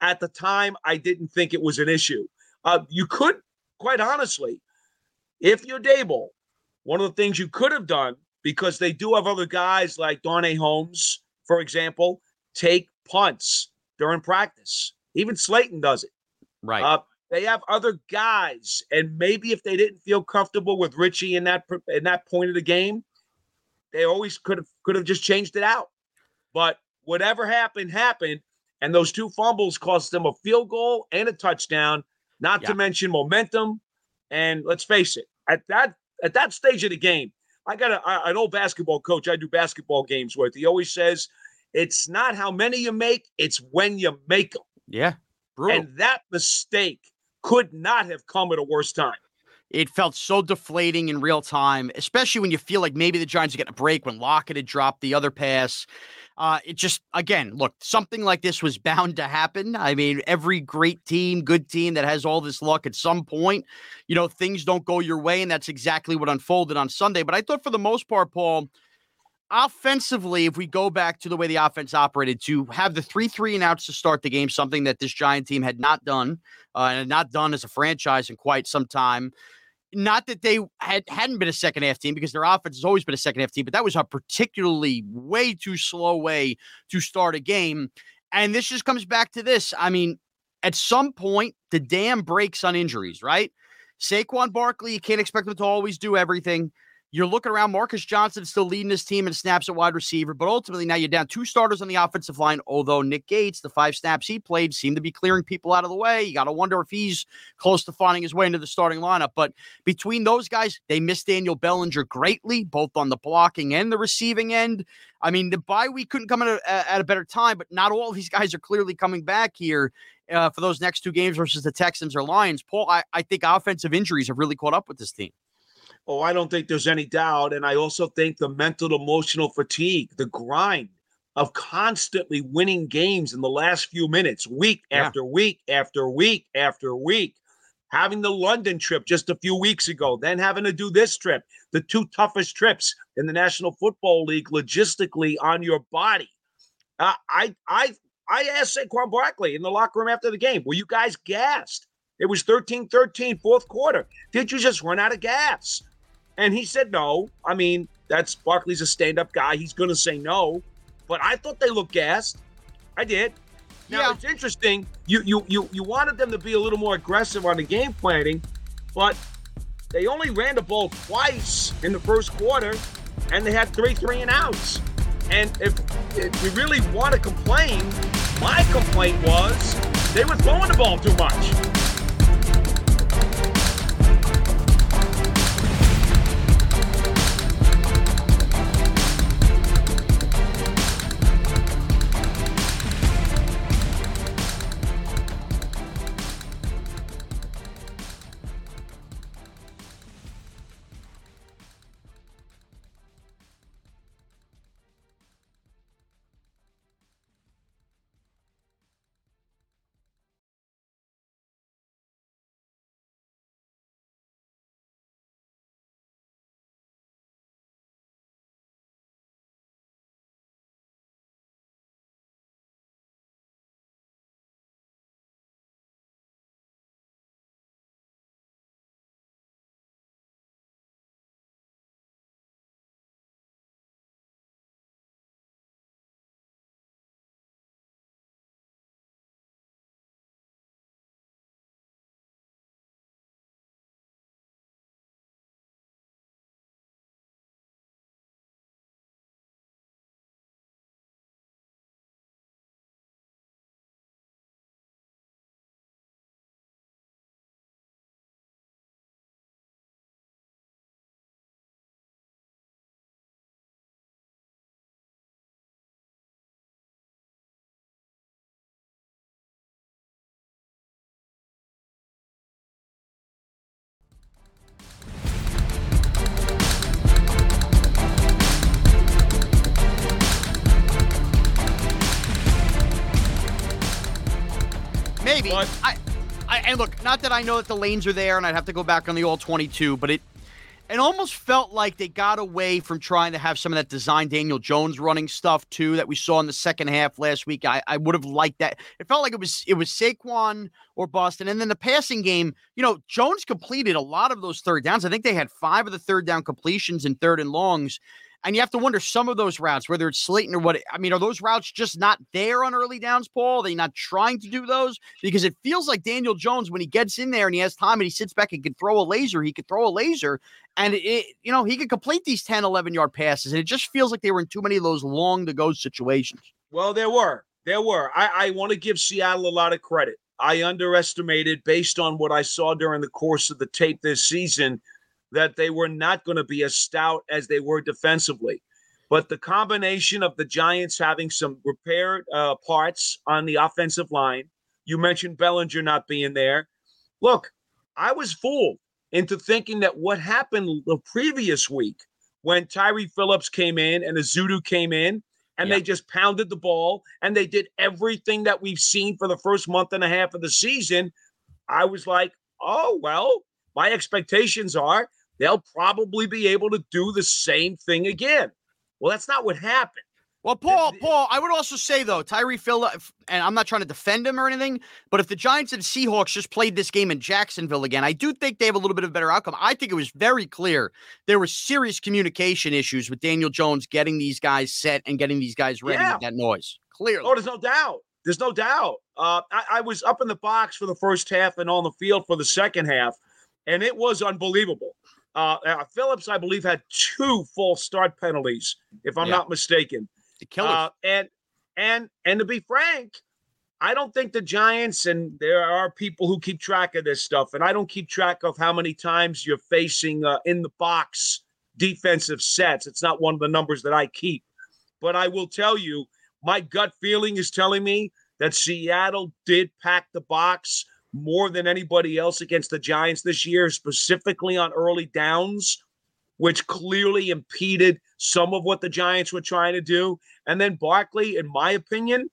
Speaker 6: at the time I didn't think it was an issue. Uh, you could quite honestly, if you're Daboll, one of the things you could have done because they do have other guys like Darnay Holmes, for example, take punts during practice. Even Slayton does it.
Speaker 5: Right.
Speaker 6: Uh, they have other guys, and maybe if they didn't feel comfortable with Richie in that in that point of the game, they always could have could have just changed it out. But whatever happened happened, and those two fumbles cost them a field goal and a touchdown. Not
Speaker 5: Yeah.
Speaker 6: to mention momentum. And let's face it, at that at that stage of the game, I got a, I- an old basketball coach. I do basketball games with. He always says, "It's not how many you make; it's when you make them."
Speaker 5: yeah. Brutal.
Speaker 6: And that mistake could not have come at a worse time.
Speaker 5: It felt so deflating in real time, especially when you feel like maybe the Giants are getting a break when Lockett had dropped the other pass. Uh, it just, again, look, something like this was bound to happen. I mean, every great team, good team that has all this luck at some point, you know, things don't go your way. And that's exactly what unfolded on Sunday. But I thought for the most part, Paul, offensively, if we go back to the way the offense operated, to have the three three and outs to start the game, something that this Giant team had not done uh, and not done as a franchise in quite some time. Not that they had hadn't been a second half team because their offense has always been a second half team, but that was a particularly way too slow way to start a game. And this just comes back to this. I mean, at some point, the dam breaks on injuries, right? Saquon Barkley, you can't expect him to always do everything. You're looking around. Marcus Johnson still leading his team in snaps at wide receiver, but ultimately now you're down two starters on the offensive line. Although Nick Gates, the five snaps he played, seemed to be clearing people out of the way. You got to wonder if he's close to finding his way into the starting lineup. But between those guys, they missed Daniel Bellinger greatly, both on the blocking and the receiving end. I mean, the bye week couldn't come at a, at a better time, but not all these guys are clearly coming back here uh, for those next two games versus the Texans or Lions. Paul, I, I think offensive injuries have really caught up with this team.
Speaker 6: Oh, I don't think there's any doubt. And I also think the mental, emotional fatigue, the grind of constantly winning games in the last few minutes, week
Speaker 5: Yeah.
Speaker 6: after week after week after week. Having the London trip just a few weeks ago, then having to do this trip, the two toughest trips in the National Football League logistically on your body. Uh, I I I asked Saquon Barkley in the locker room after the game, were you guys gassed? It was 13 13, fourth quarter. Did you just run out of gas? And he said no. I mean, that's Barkley's a stand-up guy. He's gonna say no. But I thought they looked gassed. I did. Now
Speaker 5: Yeah.
Speaker 6: it's interesting. You you you you wanted them to be a little more aggressive on the game planning, but they only ran the ball twice in the first quarter, and they had three three and outs. And if, if we really want to complain, my complaint was they were throwing the ball too much.
Speaker 5: Maybe.
Speaker 6: But-
Speaker 5: I, I and look, not that I know that the lanes are there, and I'd have to go back on the all 22, but it it almost felt like they got away from trying to have some of that design Daniel Jones running stuff too that we saw in the second half last week. I, I would have liked that. It felt like it was it was Saquon or Boston, and then the passing game. You know, Jones completed a lot of those third downs. I think they had five of the third down completions and third and longs. And you have to wonder some of those routes, whether it's Slayton or what. I mean, are those routes just not there on early downs, Paul? Are they not trying to do those? Because it feels like Daniel Jones, when he gets in there and he has time and he sits back and can throw a laser, he could throw a laser and it, you know, he could complete these 10, 11 yard passes. And it just feels like they were in too many of those long to go situations.
Speaker 6: Well, there were. There were. I, I want to give Seattle a lot of credit. I underestimated, based on what I saw during the course of the tape this season, that they were not going to be as stout as they were defensively. But the combination of the Giants having some repaired uh, parts on the offensive line, you mentioned Bellinger not being there. Look, I was fooled into thinking that what happened the previous week when Tyre Phillips came in and Ezeudu came in and
Speaker 5: Yeah.
Speaker 6: they just pounded the ball and they did everything that we've seen for the first month and a half of the season. I was like, oh, well, my expectations are they'll probably be able to do the same thing again. Well, that's not what happened.
Speaker 5: Well, Paul, Paul, I would also say though, Tyre Phillips, and I'm not trying to defend him or anything, but if the Giants and Seahawks just played this game in Jacksonville again, I do think they have a little bit of a better outcome. I think it was very clear there were serious communication issues with Daniel Jones getting these guys set and getting these guys ready
Speaker 6: Yeah.
Speaker 5: with that noise. Clearly.
Speaker 6: Oh, there's no doubt. There's no doubt. Uh, I, I was up in the box for the first half and on the field for the second half, and it was unbelievable. Uh, uh, Phillips, I believe, had two false start penalties, if I'm
Speaker 5: Yeah.
Speaker 6: not mistaken. Uh, and and and to be frank, I don't think the Giants and there are people who keep track of this stuff, and I don't keep track of how many times you're facing uh, in the box defensive sets. It's not one of the numbers that I keep, but I will tell you, my gut feeling is telling me that Seattle did pack the box more than anybody else against the Giants this year, specifically on early downs which clearly impeded some of what the Giants were trying to do. And then Barkley, in my opinion,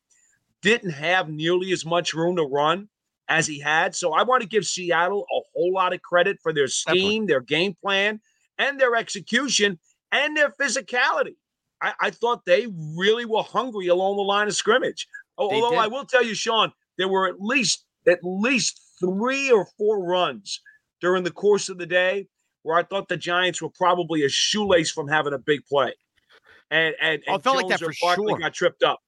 Speaker 6: didn't have nearly as much room to run as he had. So I want to give Seattle a whole lot of credit for their scheme, their game plan, and their execution and their physicality. I, I thought they really were hungry along the line of scrimmage.
Speaker 5: They
Speaker 6: Although
Speaker 5: did.
Speaker 6: I will tell you, Shaun, there were at least at least three or four runs during the course of the day where I thought the Giants were probably a shoelace from having a big play. And and,
Speaker 5: Oh,
Speaker 6: and
Speaker 5: felt like that
Speaker 6: Jones
Speaker 5: for
Speaker 6: Barkley
Speaker 5: sure.
Speaker 6: got tripped up.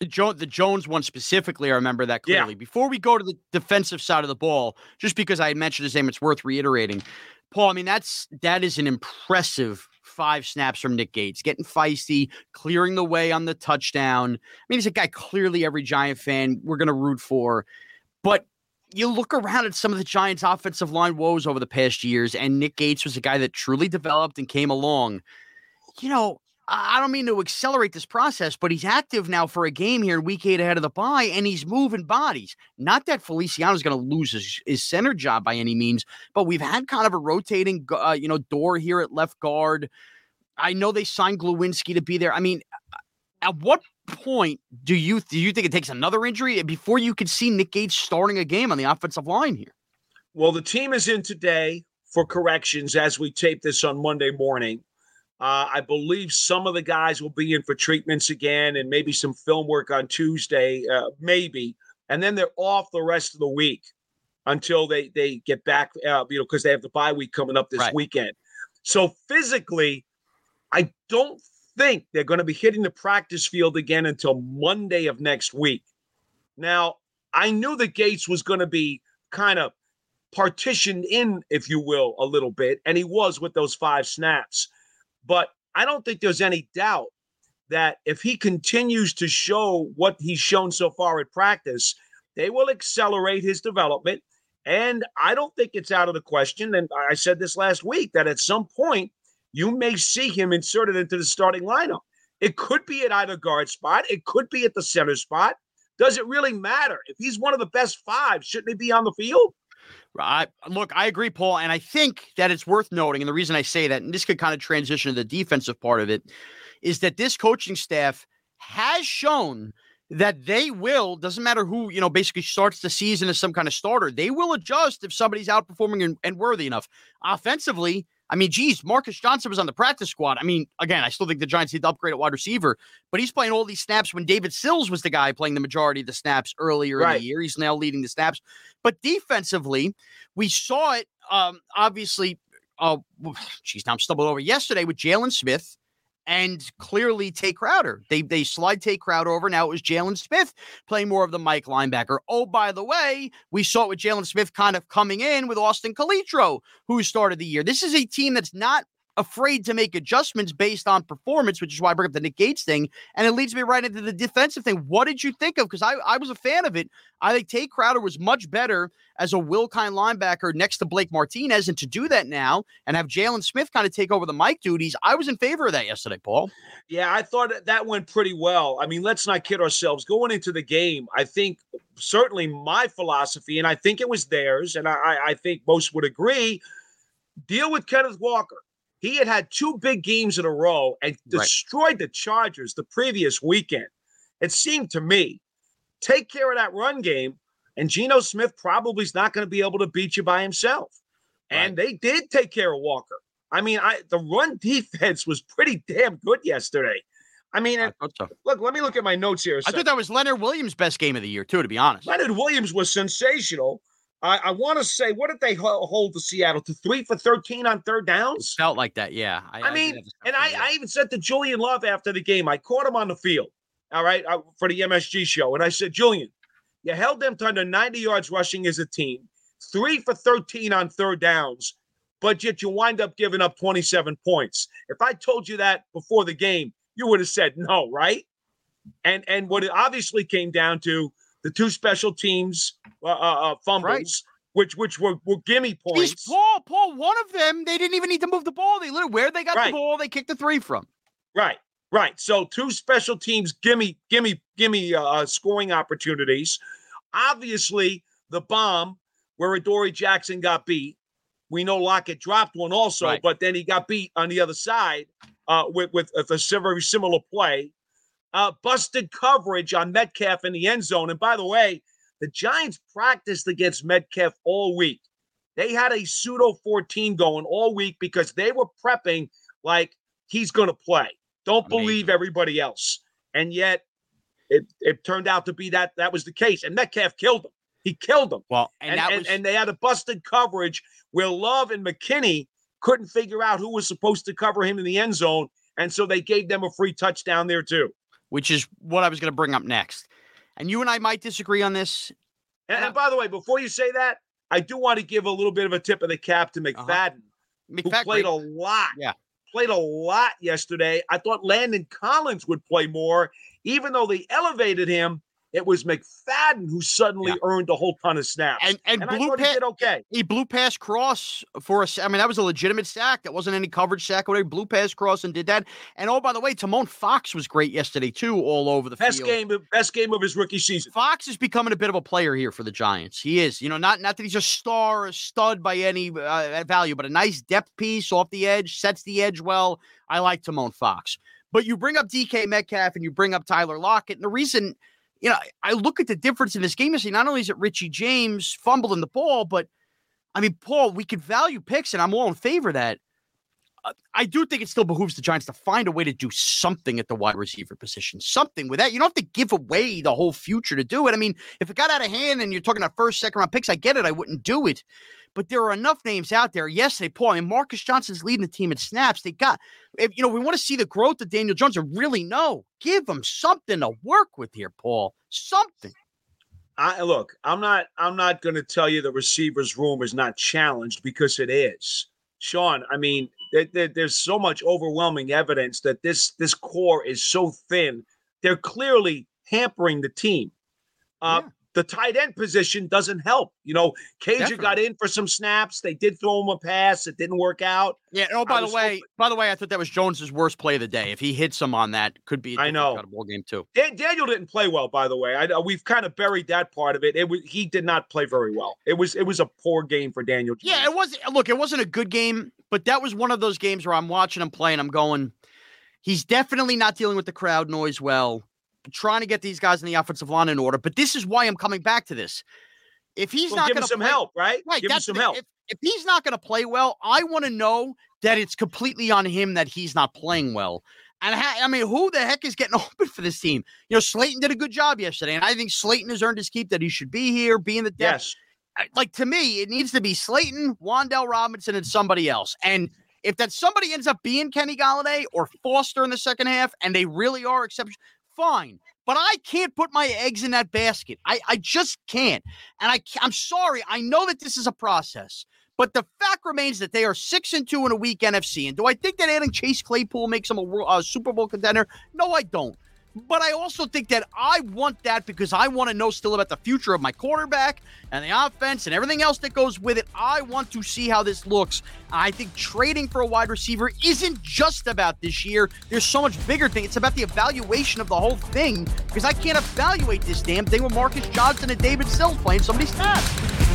Speaker 5: The, the Jones one specifically, I remember that
Speaker 6: Yeah.
Speaker 5: clearly. Before we go to the defensive side of the ball, just because I mentioned his name, it's worth reiterating. Paul, I mean, that's that is an impressive five snaps from Nick Gates, getting feisty, clearing the way on the touchdown. I mean, he's a guy clearly every Giant fan we're gonna root for. But you look around at some of the Giants' offensive line woes over the past years, and Nick Gates was a guy that truly developed and came along. You know, I don't mean to accelerate this process, but he's active now for a game here in week eight ahead of the bye, and he's moving bodies. Not that Feliciano's going to lose his, his center job by any means, but we've had kind of a rotating, uh, you know, door here at left guard. I know they signed Glowinski to be there. I mean, at what point do you do you think it takes another injury before you could see Nick Gates starting a game on the offensive line here?
Speaker 6: Well, the team is in today for corrections as we tape this on Monday morning. Uh, I believe some of the guys will be in for treatments again and maybe some film work on Tuesday, uh, maybe. And then they're off the rest of the week until they they get back, uh, you know, because they have the bye week coming up this
Speaker 5: Right.
Speaker 6: weekend. So physically, I don't think they're going to be hitting the practice field again until Monday of next week. Now, I knew that Gates was going to be kind of partitioned in, if you will, a little bit, and he was with those five snaps. But I don't think there's any doubt that if he continues to show what he's shown so far at practice, they will accelerate his development. And I don't think it's out of the question. And I said this last week that at some point you may see him inserted into the starting lineup. It could be at either guard spot, it could be at the center spot. Does it really matter? If he's one of the best five, shouldn't he be on the field?
Speaker 5: I look, I agree, Paul, and I think that it's worth noting, and the reason I say that, and this could kind of transition to the defensive part of it, is that this coaching staff has shown that they will, doesn't matter who, you know, basically starts the season as some kind of starter, they will adjust if somebody's outperforming and, and worthy enough. Offensively, I mean, geez, Marcus Johnson was on the practice squad. I mean, again, I still think the Giants need to upgrade at wide receiver, but he's playing all these snaps when David Sills was the guy playing the majority of the snaps earlier right. in the year. He's now leading the snaps. But defensively, we saw it um, obviously. Uh, geez, now I'm stumbling over yesterday with Jaylon Smith and clearly Tae Crowder. They they slide Tae Crowder over. Now it was Jaylon Smith playing more of the Mike linebacker. Oh, by the way, we saw it with Jaylon Smith kind of coming in with Austin Calitro, who started the year. This is a team that's not afraid to make adjustments based on performance, which is why I bring up the Nick Gates thing. And it leads me right into the defensive thing. What did you think of? Because I, I was a fan of it. I think Tae Crowder was much better as a Will Kind linebacker next to Blake Martinez. And to do that now and have Jaylon Smith kind of take over the Mike duties, I was in favor of that yesterday, Paul.
Speaker 6: Yeah, I thought that went pretty well. I mean, let's not kid ourselves. Going into the game, I think certainly my philosophy, and I think it was theirs, and I, I think most would agree deal with Kenneth Walker. He had had two big games in a row and destroyed right. the Chargers the previous weekend. It seemed to me, take care of that run game, and Geno Smith probably is not going to be able to beat you by himself. And right. they did take care of Walker. I mean, I the run defense was pretty damn good yesterday. I mean, I so. look, let me look at my notes here.
Speaker 5: I thought that was Leonard Williams' best game of the year, too, to be honest.
Speaker 6: Leonard Williams was sensational. I, I want to say, what did they hold to Seattle to three for 13 on third downs?
Speaker 5: It felt like that, yeah.
Speaker 6: I, I mean, and I, I, even said to Julian Love after the game, I caught him on the field, all right, uh, for the MSG show. And I said, Julian, you held them to under 90 yards rushing as a team, three for 13 on third downs, but yet you wind up giving up 27 points. If I told you that before the game, you would have said no, right? And and what it obviously came down to the two special teams uh, uh, uh, fumbles, right. which which were, were gimme points.
Speaker 5: These Paul, Paul, one of them, they didn't even need to move the ball. They literally where they got right. the ball, they kicked the three from.
Speaker 6: Right, right. So two special teams gimme, gimme, gimme uh, uh, scoring opportunities. Obviously, the bomb where Adoree Jackson got beat. We know Lockett dropped one also, right. but then he got beat on the other side uh, with with a very similar play uh, busted coverage on Metcalf in the end zone. And by the way, the Giants practiced against Metcalf all week. They had a pseudo 14 going all week because they were prepping like he's going to play. Don't Amazing. believe everybody else. And yet it, it turned out to be that that was the case. And Metcalf killed him. He killed him.
Speaker 5: Well,
Speaker 6: and,
Speaker 5: and,
Speaker 6: and, and they had a busted coverage where Love and McKinney couldn't figure out who was supposed to cover him in the end zone. And so they gave them a free touchdown there too
Speaker 5: which is what I was going to bring up next. And you and I might disagree on this.
Speaker 6: And, and, by the way, before you say that, I do want to give a little bit of a tip of the cap to uh-huh. McFadden, uh-huh. who played a lot.
Speaker 5: Yeah.
Speaker 6: Played a lot yesterday. I thought Landon Collins would play more, even though they elevated him it was McFadden who suddenly yeah. earned a whole ton of snaps.
Speaker 5: And and,
Speaker 6: and
Speaker 5: blew
Speaker 6: pa- he did okay.
Speaker 5: He blew past cross for us. I mean, that was a legitimate sack. That wasn't any coverage sack. Whatever. Blew past cross and did that. And oh, by the way, Tomon Fox was great yesterday too, all over the
Speaker 6: best
Speaker 5: field.
Speaker 6: game. Best game of his rookie season.
Speaker 5: Fox is becoming a bit of a player here for the Giants. He is. You know, not not that he's a star, a stud by any uh, value, but a nice depth piece off the edge, sets the edge well. I like Tomon Fox. But you bring up DK Metcalf and you bring up Tyler Lockett, and the reason you know, I look at the difference in this game and say not only is it Richie James fumbling the ball, but I mean, Paul, we could value picks, and I'm all in favor of that. Uh, I do think it still behooves the Giants to find a way to do something at the wide receiver position. Something with that. You don't have to give away the whole future to do it. I mean, if it got out of hand and you're talking about first, second round picks, I get it. I wouldn't do it. But there are enough names out there. Yesterday, Paul, I mean, Marcus Johnson's leading the team in snaps. They got, if, you know, we want to see the growth of Daniel Jones and really know. Give him something to work with here, Paul. Something.
Speaker 6: I look, I'm not I'm not going to tell you the receivers room is not challenged because it is. Shaun, I mean, there, there, there's so much overwhelming evidence that this this core is so thin. They're clearly hampering the team. Uh, yeah the tight end position doesn't help. You know, Cager got in for some snaps. They did throw him a pass. It didn't work out.
Speaker 5: Yeah. Oh, by the way, hoping- by the way, I thought that was Jones's worst play of the day. If he hits him on that, could be. I know. A ball game too.
Speaker 6: Dan- Daniel didn't play well, by the way. I, uh, we've kind of buried that part of it. It was he did not play very well. It was it was a poor game for Daniel.
Speaker 5: Jones. Yeah, it was. Look, it wasn't a good game, but that was one of those games where I'm watching him play and I'm going. He's definitely not dealing with the crowd noise well trying to get these guys in the offensive line in order. But this is why I'm coming back to this. If he's
Speaker 6: Well,
Speaker 5: not going to
Speaker 6: some
Speaker 5: play,
Speaker 6: help, right?
Speaker 5: right?
Speaker 6: Give him some
Speaker 5: the-
Speaker 6: help.
Speaker 5: If, if he's not going to play well, I want to know that it's completely on him that he's not playing well. And ha- I mean, who the heck is getting open for this team? You know, Slayton did a good job yesterday, and I think Slayton has earned his keep that he should be here, be in the depth.
Speaker 6: Yes.
Speaker 5: Like to me, it needs to be Slayton, Wan'Dale Robinson, and somebody else. And if that somebody ends up being Kenny Golladay or Foster in the second half, and they really are exception, fine. But I can't put my eggs in that basket. I, I just can't. And I, I'm sorry. I know that this is a process, but the fact remains that they are six and two in a weak NFC. And do I think that adding Chase Claypool makes them a, a Super Bowl contender? No, I don't. But I also think that I want that because I want to know still about the future of my quarterback and the offense and everything else that goes with it. I want to see how this looks. I think trading for a wide receiver isn't just about this year. There's so much bigger thing. It's about the evaluation of the whole thing because I can't evaluate this damn thing with Marcus Johnson and David Sills playing somebody's staff.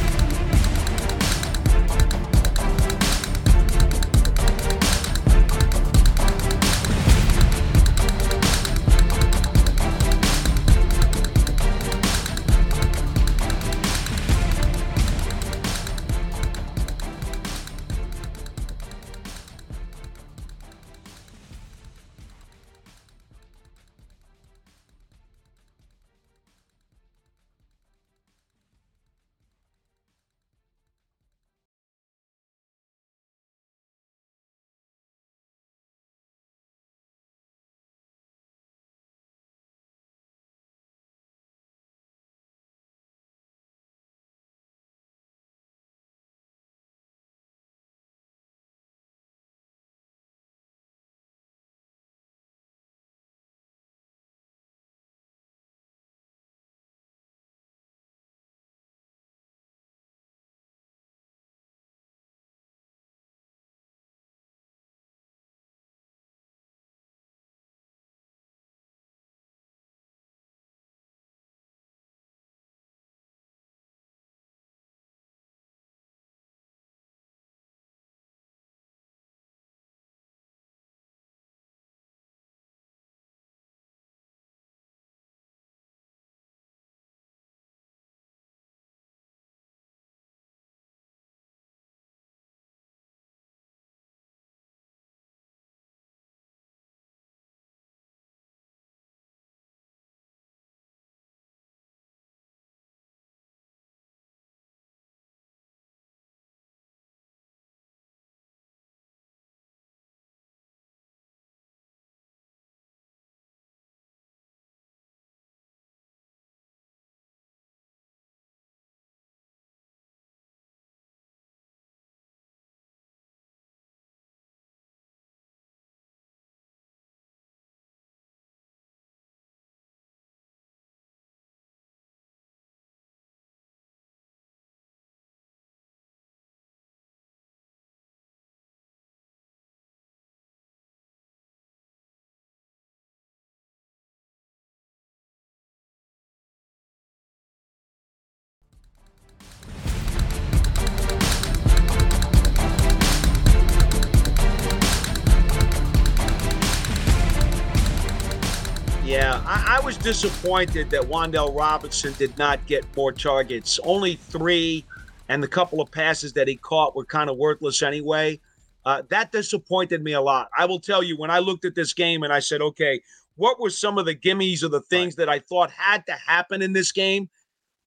Speaker 6: Was disappointed that Wan'Dale Robinson did not get more targets. Only three, and the couple of passes that he caught were kind of worthless anyway. Uh, that disappointed me a lot. I will tell you, when I looked at this game and I said, okay, what were some of the gimmies or the things that I thought had to happen in this game?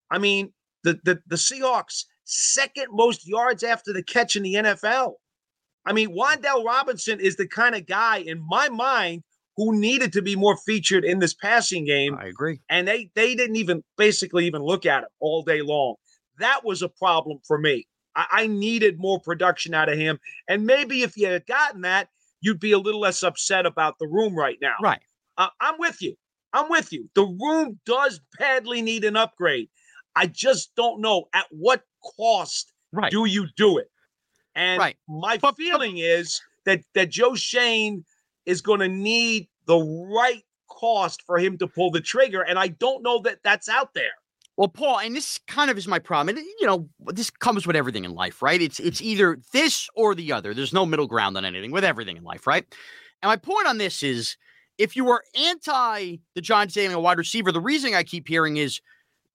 Speaker 6: I mean, the, the, the Seahawks, second most yards after the catch in the NFL. I mean, Wan'Dale Robinson is the kind of guy, in my mind, who needed to be more featured in this passing game.
Speaker 5: I agree.
Speaker 6: And they they didn't even basically even look at him all day long. That was a problem for me. I, I needed more production out of him. And maybe if you had gotten that, you'd be a little less upset about the room right now.
Speaker 5: Right.
Speaker 6: Uh, I'm with you. I'm with you. The room does badly need an upgrade. I just don't know at what cost
Speaker 5: Right.
Speaker 6: do you do it. And
Speaker 5: Right.
Speaker 6: my
Speaker 5: But- but-
Speaker 6: feeling is that that Joe Schoen is going to need the right cost for him to pull the trigger, and I don't know that that's out there.
Speaker 5: Well, Paul, and this kind of is my problem. And you know, this comes with everything in life, right? It's it's either this or the other. There's no middle ground on anything with everything in life, right? And my point on this is if you are anti the Giants getting a wide receiver, the reason I keep hearing is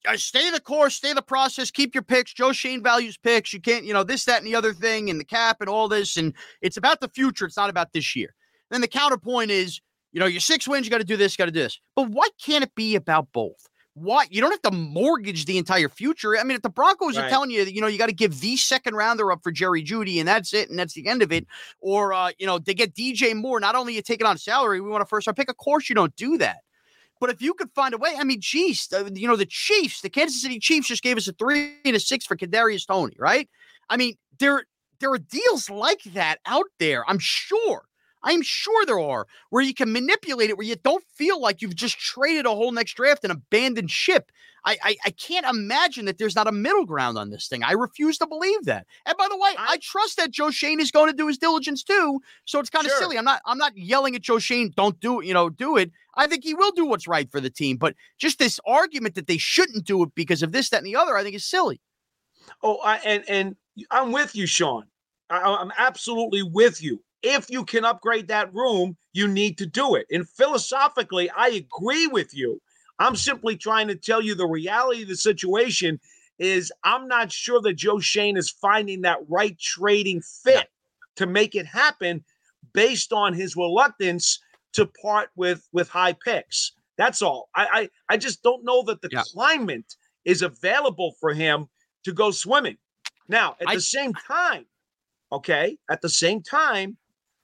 Speaker 5: uh, stay the course, stay the process, keep your picks. Joe Schoen values picks. You can't, you know, this, that, and the other thing, and the cap and all this. And it's about the future. It's not about this year. Then the counterpoint is, you know, your six wins, you got to do this, got to do this. But why can't it be about both? Why you don't have to mortgage the entire future? I mean, if the Broncos right. are telling you that you know you got to give the second rounder up for Jerry Jeudy and that's it and that's the end of it, or uh, you know they get DJ Moore, not only you take it on salary, we want a first round pick. Of course, you don't do that. But if you could find a way, I mean, geez, you know, the Chiefs, the Kansas City Chiefs just gave us a three and a six for Kadarius Toney, right? I mean, there there are deals like that out there. I'm sure. I'm sure there are where you can manipulate it, where you don't feel like you've just traded a whole next draft and abandoned ship. I, I, I can't imagine that there's not a middle ground on this thing. I refuse to believe that. And by the way, I, I trust that Joe Schoen is going to do his diligence too. So it's kind of sure. silly. I'm not I'm not yelling at Joe Schoen, don't do it, you know, do it. I think he will do what's right for the team. But just this argument that they shouldn't do it because of this, that, and the other, I think is silly.
Speaker 6: Oh, I, and and I'm with you, Shaun. I, I'm absolutely with you. If you can upgrade that room, you need to do it. And philosophically, I agree with you. I'm simply trying to tell you the reality of the situation is I'm not sure that Joe Schoen is finding that right trading fit to make it happen based on his reluctance to part with with high picks. That's all. I I, I just don't know that the yeah. climate is available for him to go swimming. Now, at I, the same time, okay, at the same time,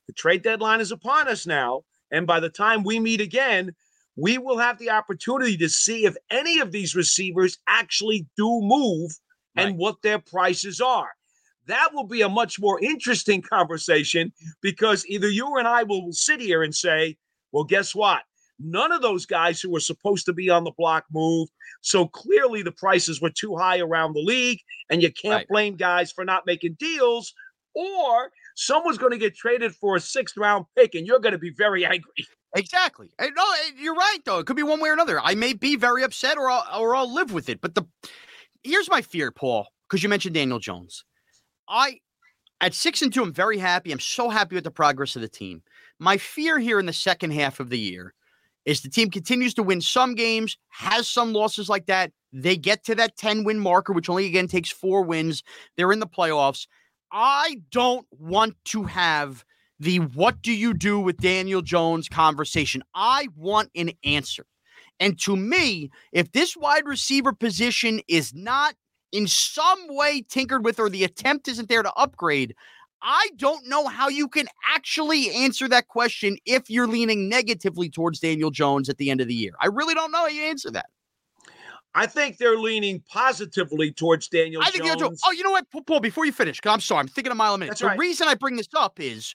Speaker 6: the trade deadline is upon us now, and by the time we meet again, we will have the opportunity to see if any of these receivers actually do move right. and what their prices are. That will be a much more interesting conversation because either you and I will sit here and say, well, guess what? None of those guys who were supposed to be on the block moved. So clearly the prices were too high around the league, and you can't right. blame guys for not making deals. Or someone's going to get traded for a sixth round pick, and you're going to be very angry.
Speaker 5: Exactly. No, eh, you're right though. It could be one way or another. I may be very upset, or I'll, or I'll live with it. But the here's my fear, Paul, because you mentioned Daniel Jones. I at six and two, I'm very happy. I'm so happy with the progress of the team. My fear here in the second half of the year is the team continues to win some games, has some losses like that. They get to that 10 win marker, which only again takes four wins. They're in the playoffs. I don't want to have the what do you do with Daniel Jones conversation. I want an answer. And to me, if this wide receiver position is not in some way tinkered with or the attempt isn't there to upgrade, I don't know how you can actually answer that question if you're leaning negatively towards Daniel Jones at the end of the year. I really don't know how you answer that.
Speaker 6: I think they're leaning positively towards Daniel I think Jones.
Speaker 5: Oh, you know what, Paul? Before you finish, because I'm sorry, I'm thinking a mile a minute. That's the right. reason I bring this up is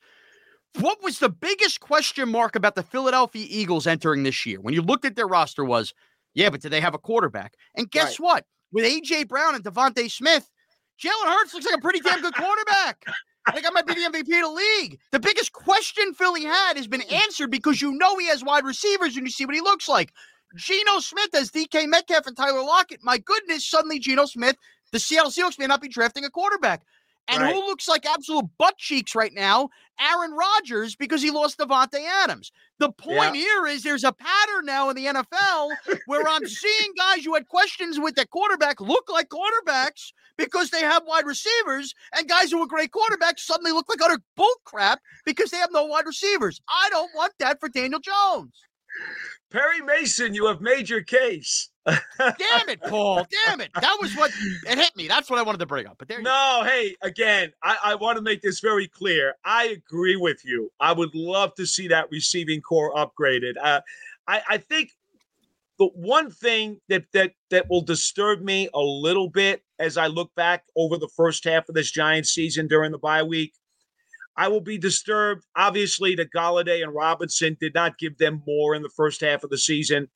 Speaker 5: what was the biggest question mark about the Philadelphia Eagles entering this year? When you looked at their roster, was yeah, but do they have a quarterback? And guess right. what? With AJ Brown and DeVonta Smith, Jalen Hurts looks like a pretty damn good quarterback. Like I might be the MVP of the league. The biggest question Philly had has been hmm. answered because you know he has wide receivers and you see what he looks like. Geno Smith has DK Metcalf and Tyler Lockett. My goodness, suddenly Geno Smith, the Seattle Seahawks may not be drafting a quarterback. And right. who looks like absolute butt cheeks right now? Aaron Rodgers, because he lost Davante Adams. The point yeah. here is there's a pattern now in the NFL where I'm seeing guys who had questions with their quarterback look like quarterbacks because they have wide receivers, and guys who are great quarterbacks suddenly look like utter bull crap because they have no wide receivers. I don't want that for Daniel Jones.
Speaker 6: Perry Mason, you have made your case.
Speaker 5: Damn it, Paul. Damn it. That was what it hit me. That's what I wanted to bring up. But there
Speaker 6: No, hey, again, I, I want to make this very clear. I agree with you. I would love to see that receiving corps upgraded. Uh, I, I think the one thing that that that will disturb me a little bit as I look back over the first half of this Giants season during the bye week I will be disturbed, obviously, that Golladay and Robinson did not give them more in the first half of the season.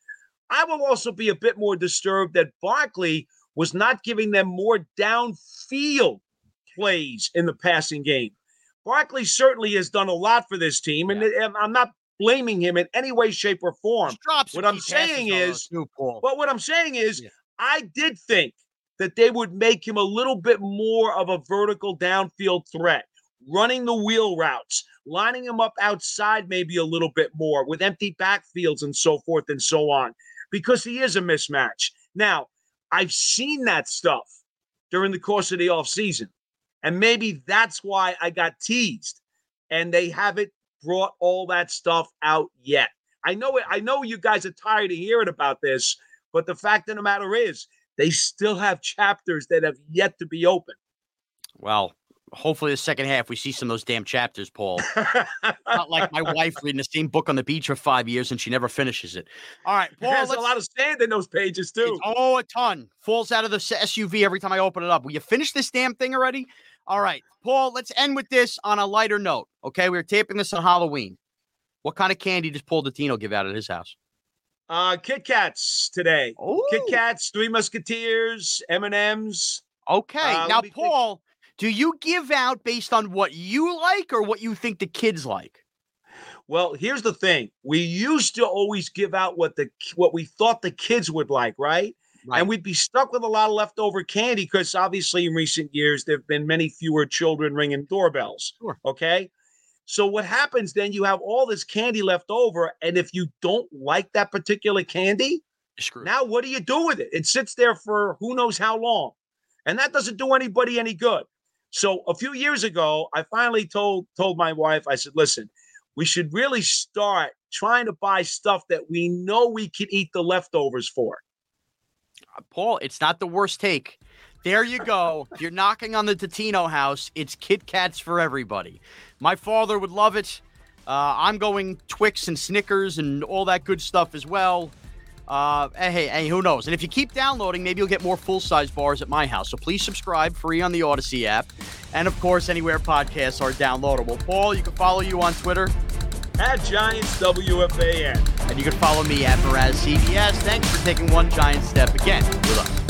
Speaker 6: I will also be a bit more disturbed that Barkley was not giving them more downfield plays in the passing game. Barkley certainly has done a lot for this team, and yeah. I'm not blaming him in any way, shape, or form. What I'm saying is, but what I'm saying is, yeah. I did think that they would make him a little bit more of a vertical downfield threat running the wheel routes, lining him up outside maybe a little bit more with empty backfields and so forth and so on, because he is a mismatch. Now, I've seen that stuff during the course of the offseason. And maybe that's why I got teased. And they haven't brought all that stuff out yet. I know it, I know you guys are tired of hearing about this, but the fact of the matter is they still have chapters that have yet to be opened.
Speaker 5: Well, hopefully the second half we see some of those damn chapters, Paul. Not like my wife reading the same book on the beach for five years and she never finishes it. All right, Paul.
Speaker 6: There's a lot of sand in those pages too.
Speaker 5: Oh, a ton falls out of the SUV every time I open it up. Will you finish this damn thing already? All right, Paul. Let's end with this on a lighter note. Okay, we are taping this on Halloween. What kind of candy does Paul Dottino give out at his house?
Speaker 6: Uh, Kit Kats today.
Speaker 5: Ooh.
Speaker 6: Kit Kats, Three Musketeers, M and M's.
Speaker 5: Okay,
Speaker 6: Uh,
Speaker 5: now. Paul, do you give out based on what you like or what you think the kids like?
Speaker 6: Well, here's the thing: we used to always give out what the what we thought the kids would like, right?
Speaker 5: Right.
Speaker 6: And we'd be stuck with a lot of leftover candy because obviously in recent years there have been many fewer children ringing doorbells.
Speaker 5: Sure.
Speaker 6: Okay. So what happens then? You have all this candy left over, and if you don't like that particular candy, now what do you do with it? It sits there for who knows how long, and that doesn't do anybody any good. So a few years ago, I finally told told my wife, I said, "Listen, we should really start trying to buy stuff that we know we can eat the leftovers for."
Speaker 5: Paul, it's not the worst take. There you go. You're knocking on the Dottino house, it's Kit Kats for everybody. My father would love it. Uh, I'm going Twix and Snickers and all that good stuff as well. Uh, hey, hey, who knows? And if you keep downloading, maybe you'll get more full size bars at my house. So please subscribe free on the Audacy app. And of course, anywhere podcasts are downloadable. Paul, you can follow you on Twitter.
Speaker 6: At Giants WFAN.
Speaker 5: And you can follow me at Morash CBS. Thanks for taking one giant step again with us.